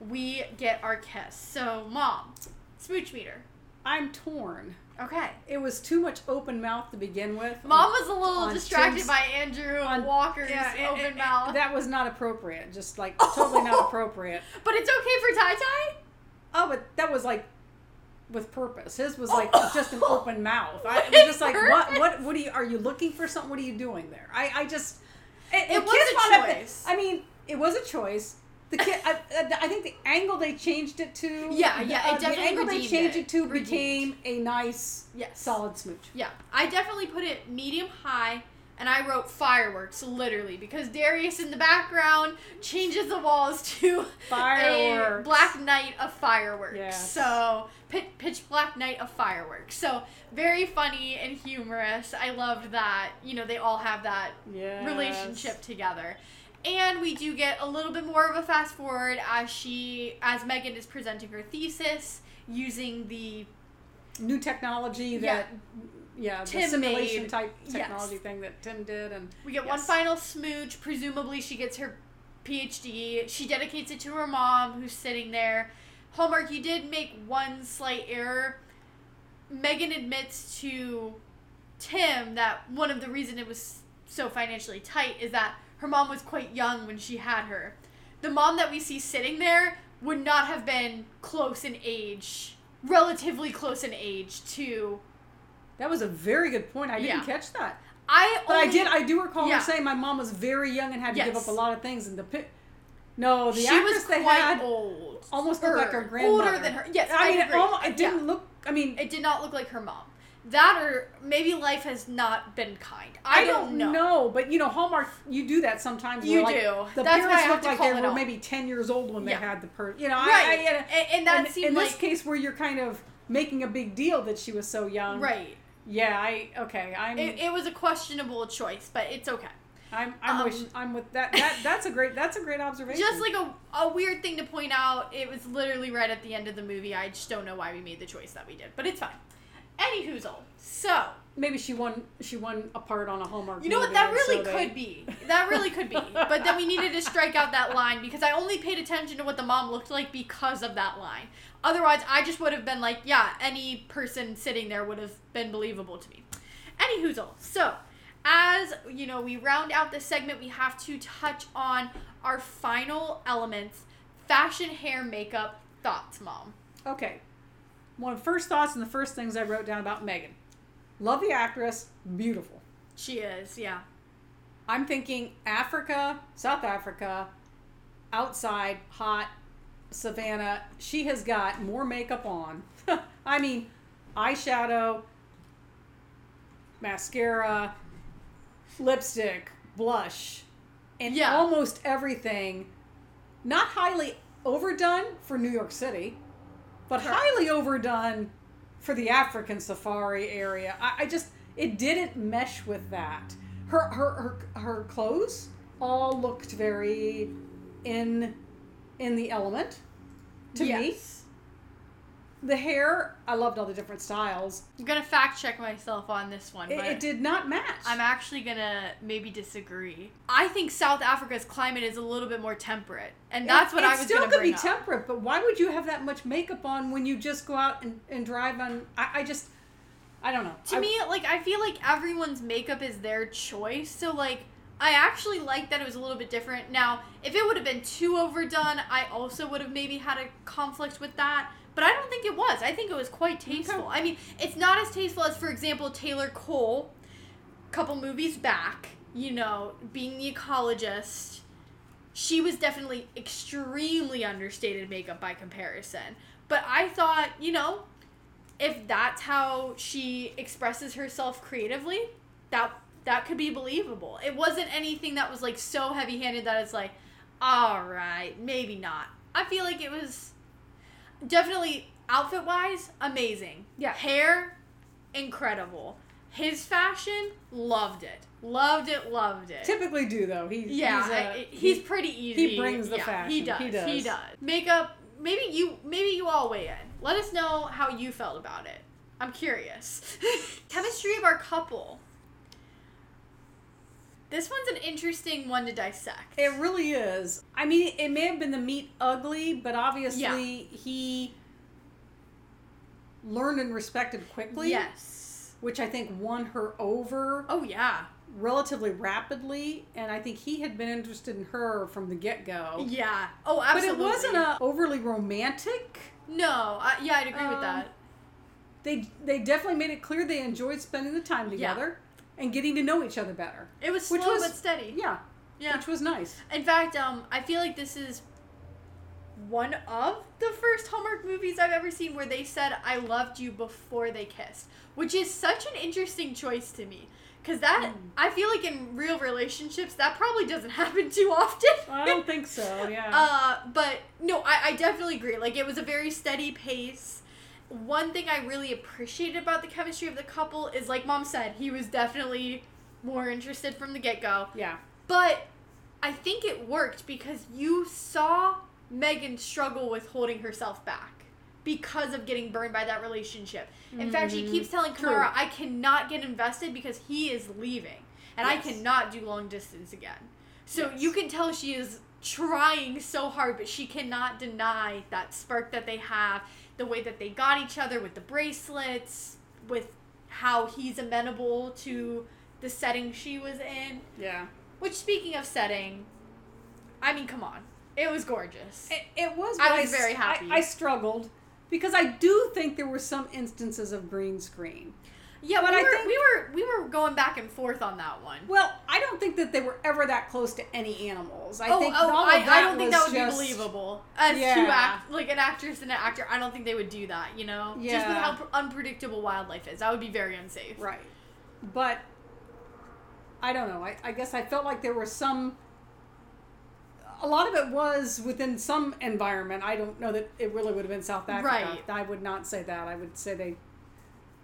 We get our kiss. So, mom, smooch meter. I'm torn Okay. it was too much open mouth to begin with Mom was a little distracted Tim's- by Andrew on- Walker's Yeah, open and- mouth. that was not appropriate just like totally not appropriate but it's okay for Tai Tai? Oh, but that was like with purpose. His was like just an open mouth. I it was just like, what, what, what are you? Are you looking for something? What are you doing there? I, I just. It, It was a choice. I mean, it was a choice. The kid, I, I think the angle they changed it to. Yeah, yeah, it uh, the angle they changed it. it, to Redeemed. became a nice, Yes. solid smooch. Yeah. I definitely put it medium high and I wrote fireworks literally because Darius in the background changes the walls to a black night of fireworks. Yes. So pitch, pitch black night of fireworks. So very funny and humorous. I loved that. You know, they all have that Yes. relationship together. And we do get a little bit more of a fast forward as she as Megan is presenting her thesis using the New technology that. Yeah, the Tim simulation made. type Yes. technology thing that Tim did, and we get one final smooch. Presumably she gets her PhD. She dedicates it to her mom who's sitting there. Hallmark, you did make one slight error. Megan admits to Tim that one of the reason it was so financially tight is that her mom was quite young when she had her. The mom that we see sitting there would not have been close in age, relatively close in age to. That was a very good point. I didn't Yeah. catch that. I But I did. I do recall Yeah. her saying my mom was very young and had to give up a lot of things. And the pi- no, the she actress was they quite had old, almost looked like her grandmother. older than her. Yes, I mean, it, almost, it didn't Yeah. look. I mean, It did not look like her mom. That or maybe life has not been kind. I, I, don't know. But you know, Hallmark, you do that sometimes. You like, do. The That's I parents look like they were maybe ten years old when Yeah. they had the per. You know, Right, I, I, know, and, and that and seemed in like this case where you're kind of making a big deal that she was so young. right. Yeah. I okay. I'm. It, it was a questionable choice, but it's okay. I'm I'm, Um, wish, I'm with that. That that's a great that's a great observation. Just like a, a weird thing to point out, it was literally right at the end of the movie. I just don't know why we made the choice that we did, but it's fine. Any hoozle. So, maybe she won she won a part on a Hallmark. you know what? That really so they- could be. That really could be. But then we needed to strike out that line because I only paid attention to what the mom looked like because of that line. Otherwise, I just would have been like, yeah, any person sitting there would have been believable to me. Any hoozle. So, as you know, we round out this segment, we have to touch on our final elements fashion, hair, makeup, thoughts, mom. Okay. One of the first thoughts and the first things I wrote down about Megan. Love the actress, beautiful. She is, yeah. I'm thinking Africa, South Africa, outside, hot, Savannah. She has got more makeup on. I mean, eyeshadow, mascara, lipstick, blush, and Yeah. almost everything. Not highly overdone for New York City, but Sure. highly overdone for the African safari area. I, I just it didn't mesh with that. Her her her her clothes all looked very in in the element to me. The hair, I loved all the different styles. I'm gonna fact check myself on this one, It, but it did not match. I'm actually gonna maybe disagree. I think South Africa's climate is a little bit more temperate, and that's what I was still gonna could bring be up. temperate, but why would you have that much makeup on when you just go out and, and drive on? I, I just, I don't know. To I- me, like I feel like everyone's makeup is their choice. So like I actually like that it was a little bit different. Now, if it would have been too overdone, I also would have maybe had a conflict with that. But I don't think it was. I think it was quite tasteful. I mean, it's not as tasteful as, for example, Taylor Cole, a couple movies back. You know, being the ecologist, she was definitely extremely understated makeup by comparison. But I thought, you know, if that's how she expresses herself creatively, that that could be believable. It wasn't anything that was like so heavy-handed that it's like, all right, maybe not. I feel like it was definitely outfit-wise amazing. Yeah. Hair incredible. His fashion loved it. Loved it, loved it. typically do though. He, Yeah, he's, I- uh, he's he- pretty easy. He brings the Yeah, fashion. He does. He He does. does. Makeup. Maybe you. Maybe you all weigh in. Let us know how you felt about it. I'm curious. Chemistry of our couple. This one's an interesting one to dissect. It really is. I mean, it may have been the meat ugly, but obviously Yeah. he learned and respected quickly. Yes. Which I think won her over Oh yeah. relatively rapidly, and I think he had been interested in her from the get go. Yeah. Oh, absolutely. But it wasn't a overly romantic. No. I, yeah, I'd agree with Um, that. They they definitely made it clear they enjoyed spending the time Yeah. And getting to know each other better. It was which slow was- but steady. Yeah, Yeah. which was nice. In fact, um, I feel like this is one of the first Hallmark movies I've ever seen where they said "I loved you" before they kissed, which is such an interesting choice to me. Cause that Mm. I feel like in real relationships that probably doesn't happen too often. I don't think so. Yeah. Uh, but no, I, I definitely agree. Like it was a very steady pace. One thing I really appreciated about the chemistry of the couple is, like Mom said, he was definitely more interested from the get go. yeah. But I think it worked because you saw Megan struggle with holding herself back because of getting burned by that relationship. In fact, she Mhm. keeps telling. Kamara, I cannot get invested because he is leaving. And I cannot do long distance again. So Yes. you can tell she is trying so hard, but she cannot deny that spark that they have, the way that they got each other with the bracelets, with how he's amenable to the setting she was in. Yeah. Which, speaking of setting, I mean, come on, it was gorgeous. It, it was. I was s- very happy. I, I struggled because I do think there were some instances of green screen. Yeah, but we I were think- we were we were going back and forth on that one. Well, I don't think that they were ever that close to any animals. I oh, think oh, I, I don't think that would just- be believable as two act like an actress and an actor. I don't think they would do that. You know, yeah. just with how pr- unpredictable wildlife is, that would be very unsafe. Right. But I don't know. I, I guess I felt like there was some. A lot of it was within some environment. I don't know that it really would have been South Africa. Right. I would not say that. I would say they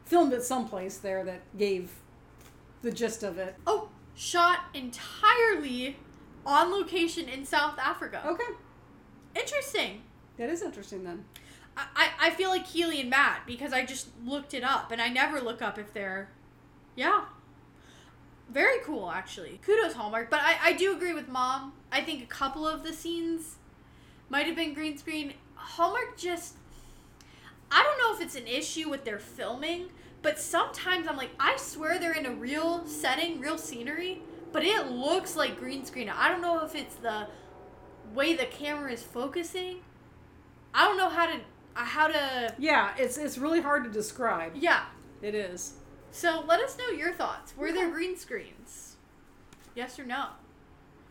filmed it someplace there that gave the gist of it. Oh, shot entirely on location in South Africa. Okay. Interesting. That is interesting then. I, I feel like Keely and Matt because I just looked it up and I never look up if they're. Yeah. Very cool, actually. Kudos, Hallmark. But I, I do agree with Mom. I think a couple of the scenes might have been green screen. Hallmark just. I don't know if it's an issue with their filming, but sometimes I'm like, I swear they're in a real setting, real scenery, but it looks like green screen. I don't know if it's the way the camera is focusing. I don't know how to uh, how to Yeah, it's it's really hard to describe. yeah. It is. So let us know your thoughts. Were there green screens? Yes or no?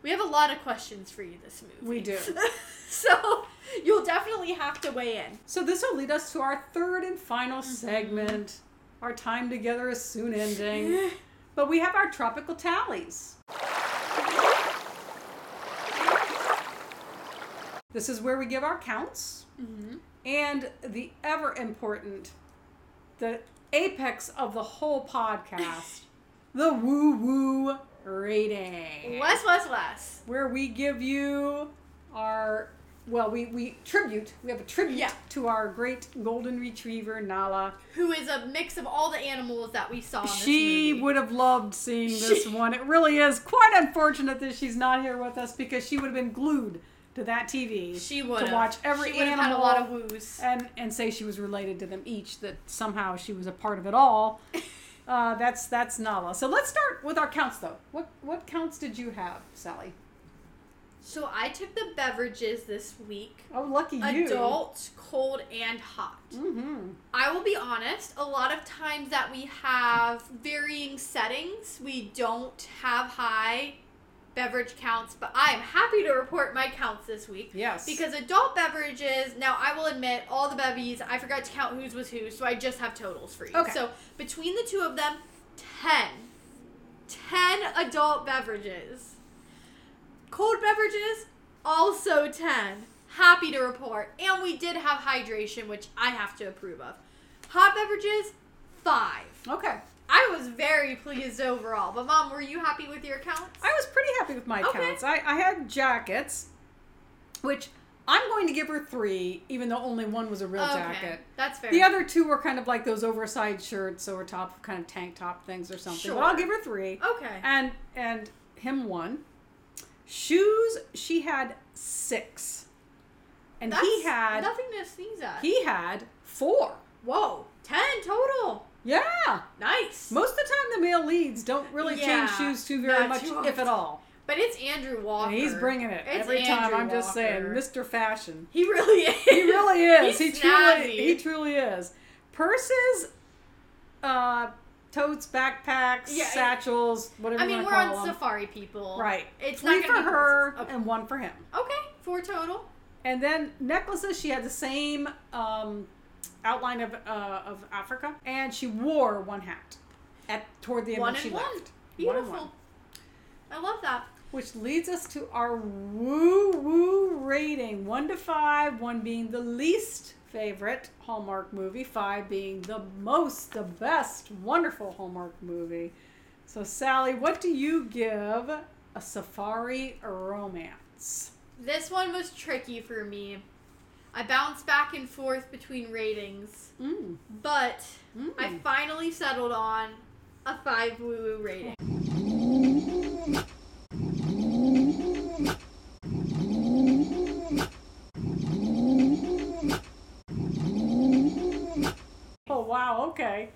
We have a lot of questions for you this movie. We do. so you'll definitely have to weigh in. So this will lead us to our third and final Mm-hmm. segment. Our time together is soon ending. But we have our tropical tallies. This is where we give our counts Mm-hmm. and the ever important, the apex of the whole podcast, the woo woo rating. Less, less, less. Where we give you our, well, we, we tribute, we have a tribute Yeah. to our great golden retriever, Nala. Who is a mix of all the animals that we saw in this She movie. would have loved seeing this She- one. It really is quite unfortunate that she's not here with us because she would have been glued to that TV She would to watch every she animal had a lot of woos. and and say she was related to them each. That somehow she was a part of it all. Uh, that's that's Nala. So let's start with our counts though. What what counts did you have, Sally? So I took the beverages this week. Oh, lucky you. Adult, cold, and hot. Mm-hmm. I will be honest, a lot of times that we have varying settings, we don't have high beverage counts, but I am happy to report my counts this week. Yes. Because adult beverages, now I will admit, all the bevies, I forgot to count whose was whose, so I just have totals for you. Okay. So between the two of them, 10. 10 adult beverages. Cold beverages, also 10. Happy to report. And we did have hydration, which I have to approve of. Hot beverages, 5. okay. I was very pleased overall. But, Mom, were you happy with your accounts? I was pretty happy with my Okay. counts. I, I had jackets, which I'm going to give her three, even though only one was a real okay. jacket. That's fair. The other two were kind of like those oversized shirts over top of kind of tank top things or something. But I'll give her three. Okay. And and him one. Shoes, she had six. And That's he had nothing to sneeze at. he had four. Whoa, 10 total. Yeah. Nice. Most of the time the male leads don't really Yeah, change shoes too very much, too if at all. But it's Andrew Walker. And he's bringing it It's every time. I'm just saying, Mr. Fashion. He really is. He really is. He truly snazzy. he truly is. Purses, uh, totes, backpacks, Yeah, satchels, whatever I mean, we're on them. safari people. Right. It's Three for her purses. and one for him. Okay. okay, four total. And then necklaces, she had the same um, outline of uh, of Africa, and she wore one hat at toward the end One when she and one. left. One Beautiful. and one. I love that. Which leads us to our woo woo rating one to five, one being the least favorite Hallmark movie, five being the most, the best, wonderful Hallmark movie. So, Sally, what do you give a safari romance? This one was tricky for me. I bounced back and forth between ratings, Mm. but Mm. I finally settled on a five woo woo rating. Oh, wow, okay.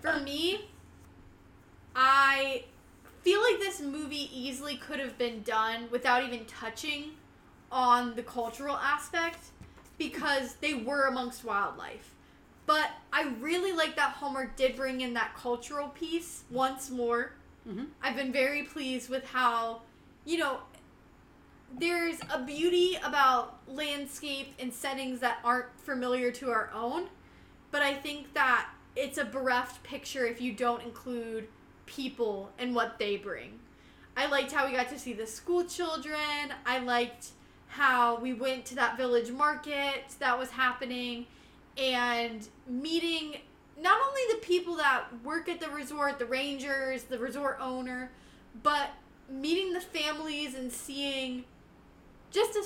For me, I feel like this movie easily could have been done without even touching on the cultural aspect because they were amongst wildlife. But I really like that Hallmark did bring in that cultural piece once more. Mhm. I've been very pleased with how, you know, there's a beauty about landscape and settings that aren't familiar to our own, but I think that it's a bereft picture if you don't include people and what they bring. I liked how we got to see the school children. I liked how we went to that village market that was happening and meeting not only the people that work at the resort, the rangers, the resort owner, but meeting the families and seeing just a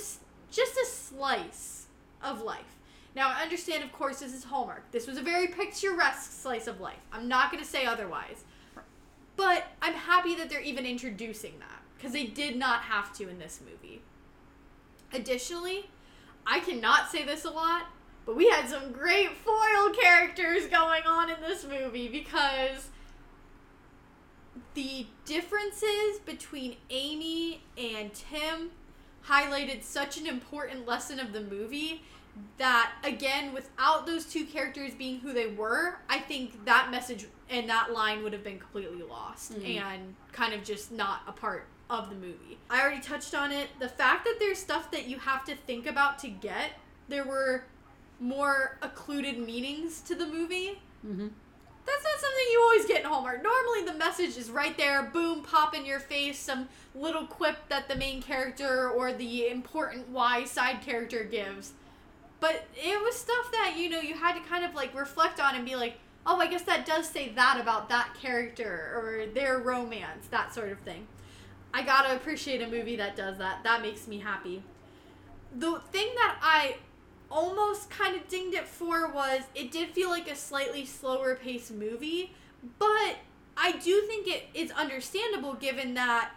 just a slice of life. Now, I understand, of course, this is Hallmark. This was a very picturesque slice of life. I'm not going to say otherwise. But I'm happy that they're even introducing that because they did not have to in this movie. Additionally, I cannot say this a lot, but we had some great foil characters going on in this movie because the differences between Amy and Tim highlighted such an important lesson of the movie that again without those two characters being who they were i think that message and that line would have been completely lost Mhm. and kind of just not a part of the movie i already touched on it the fact that there's stuff that you have to think about to get there were more occluded meanings to the movie Mm-hmm. that's not something you always get in Hallmark. Normally, the message is right there, boom, pop in your face, some little quip that the main character or the important wise side character gives. But it was stuff that, you know, you had to kind of like reflect on and be like, oh, I guess that does say that about that character or their romance, that sort of thing. I gotta appreciate a movie that does that. That makes me happy. The thing that I almost kind of dinged it for was it did feel like a slightly slower paced movie, but I do think it is understandable given that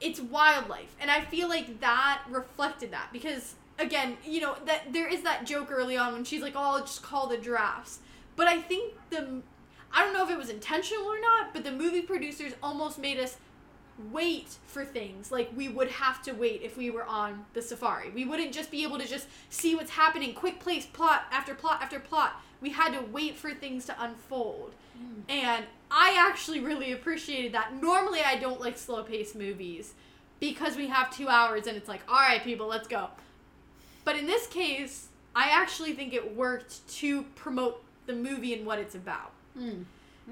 it's wildlife. And I feel like that reflected that because again, you know, that there is that joke early on when she's like, "Oh, I'll just call the giraffes." But I think the I don't know if it was intentional or not, but the movie producers almost made us wait for things like we would have to wait if we were on the safari. We wouldn't just be able to just see what's happening, quick place, plot after plot after plot. We had to wait for things to unfold. Hmm. And I actually really appreciated that. Normally, I don't like slow paced movies because we have two hours and it's like, all right, people, let's go. But in this case, I actually think it worked to promote the movie and what it's about. Mm.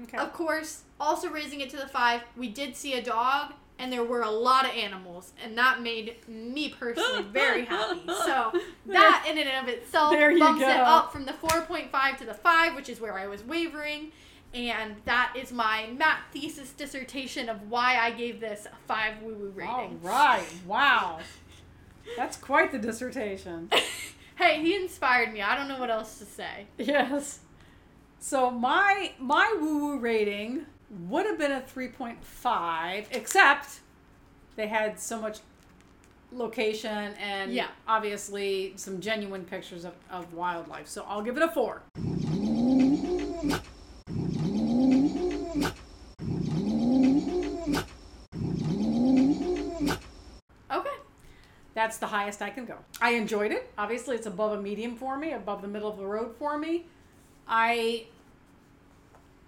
Okay. Of course, also raising it to the five, we did see a dog, and there were a lot of animals, and that made me personally very happy. So that in and of itself bumps it up from the four point five to the five, which is where I was wavering. And that is my math thesis dissertation of why I gave this a five woo woo rating. right. Wow. That's quite the dissertation. hey, he inspired me. I don't know what else to say. Yes. So my my woo woo rating would have been a 3.5 except they had so much location and Yeah. obviously some genuine pictures of, of wildlife. So I'll give it a 4. Okay. That's the highest I can go. I enjoyed it. Obviously, it's above a medium for me, above the middle of the road for me. I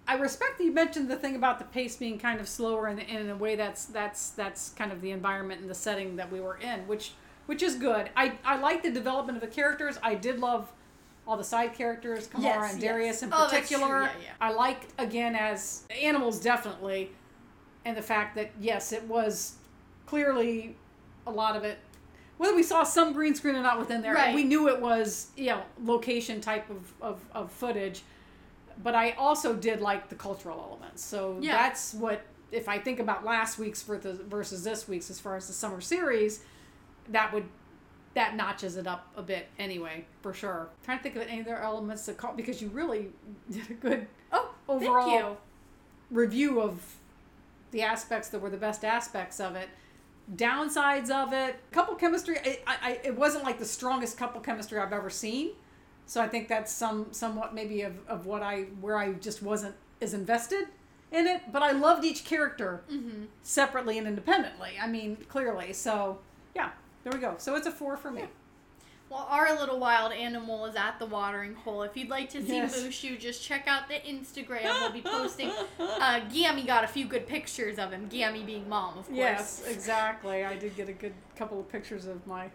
I respect that you mentioned the thing about the pace being kind of slower, and in, a way that's that's that's kind of the environment and the setting that we were in, which which is good. I I like the development of the characters. I did love all the side characters, Kamara Yes, and yes. Darius in Oh, particular. Yeah, yeah. I liked again as animals definitely, and the fact that yes, it was clearly a lot of it. Whether we saw some green screen or not within there, Right. we knew it was you know location type of, of, of footage. But I also did like the cultural elements. So Yeah. that's what if I think about last week's versus versus this week's as far as the summer series, that would that notches it up a bit anyway for sure. trying to think of any other elements that call because you really did a good Oh, Overall- review of the aspects that were the best aspects of it downsides of it. Couple chemistry I, I, it wasn't like the strongest couple chemistry i've ever seen. So i think that's some somewhat maybe of, of what i where i just wasn't as invested in it. But i loved each character hmm separately and independently i mean clearly. So yeah there we go. So it's a four for me Well, our little wild animal is at the watering hole. If you'd like to see Yes. Mushu, just check out the Instagram. We'll be posting. Uh, Gammy got a few good pictures of him. Gammy being mom, of course. yes exactly i did get a good couple of pictures of my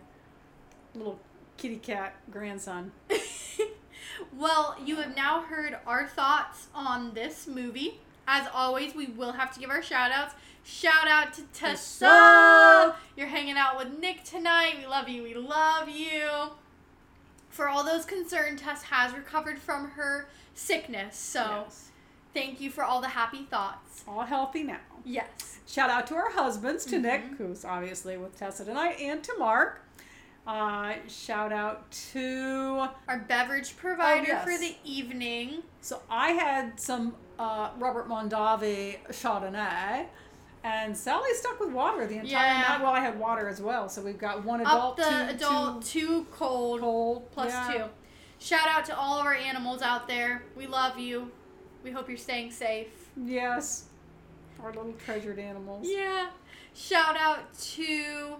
little kitty cat grandson well, you have now heard our thoughts on this movie. As always, we will have to give our shout outs. Shout out to Tessa. You're hanging out with Nick tonight. We love you. We love you. For all those concerned, Tess has recovered from her sickness. So Yes. Thank you for all the happy thoughts. All healthy now. Yes. Shout out to our husbands, to Nick, Mhm. who's obviously with Tessa tonight, and to Mark. Uh, shout out to. Our beverage provider yes. for the evening. So I had some uh, Robert Mondavi Chardonnay, and Sally stuck with water the entire Yeah. night. Well, I had water as well, so we've got one Up adult, the two, adult, two two cold, cold, plus yeah. two. Shout out to all of our animals out there. We love you. We hope you're staying safe. Yes, our little treasured animals. Yeah. Shout out to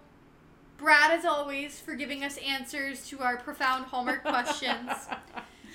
Brad, as always, for giving us answers to our profound Hallmark questions.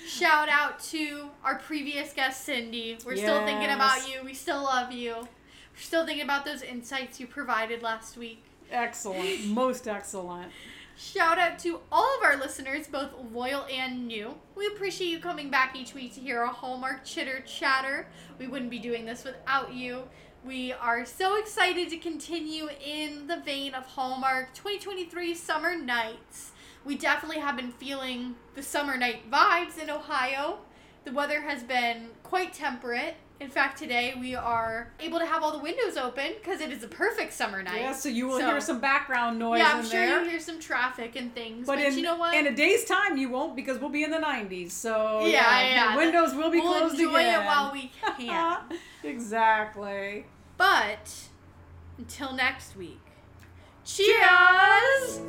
Shout out to our previous guest, Cindy. We're still thinking about you. We still love you. Still thinking about those insights you provided last week. excellent, most excellent. Shout out to all of our listeners, both loyal and new. We appreciate you coming back each week to hear a Hallmark chitter chatter. We wouldn't be doing this without you. We are so excited to continue in the vein of Hallmark 2023 Summer Nights. We definitely have been feeling the summer night vibes in Ohio. The weather has been quite temperate. In fact, today we are able to have all the windows open because it is a perfect summer night. Yeah, so you will So- hear some background noise yeah, I'm sure there. you hear some traffic and things, but, but in, you know what? in a day's time, you won't because we'll be in the 90s. So Yeah, yeah, the windows will be closed again. we'll closed enjoy again. it while we can. exactly. but until next week, cheers!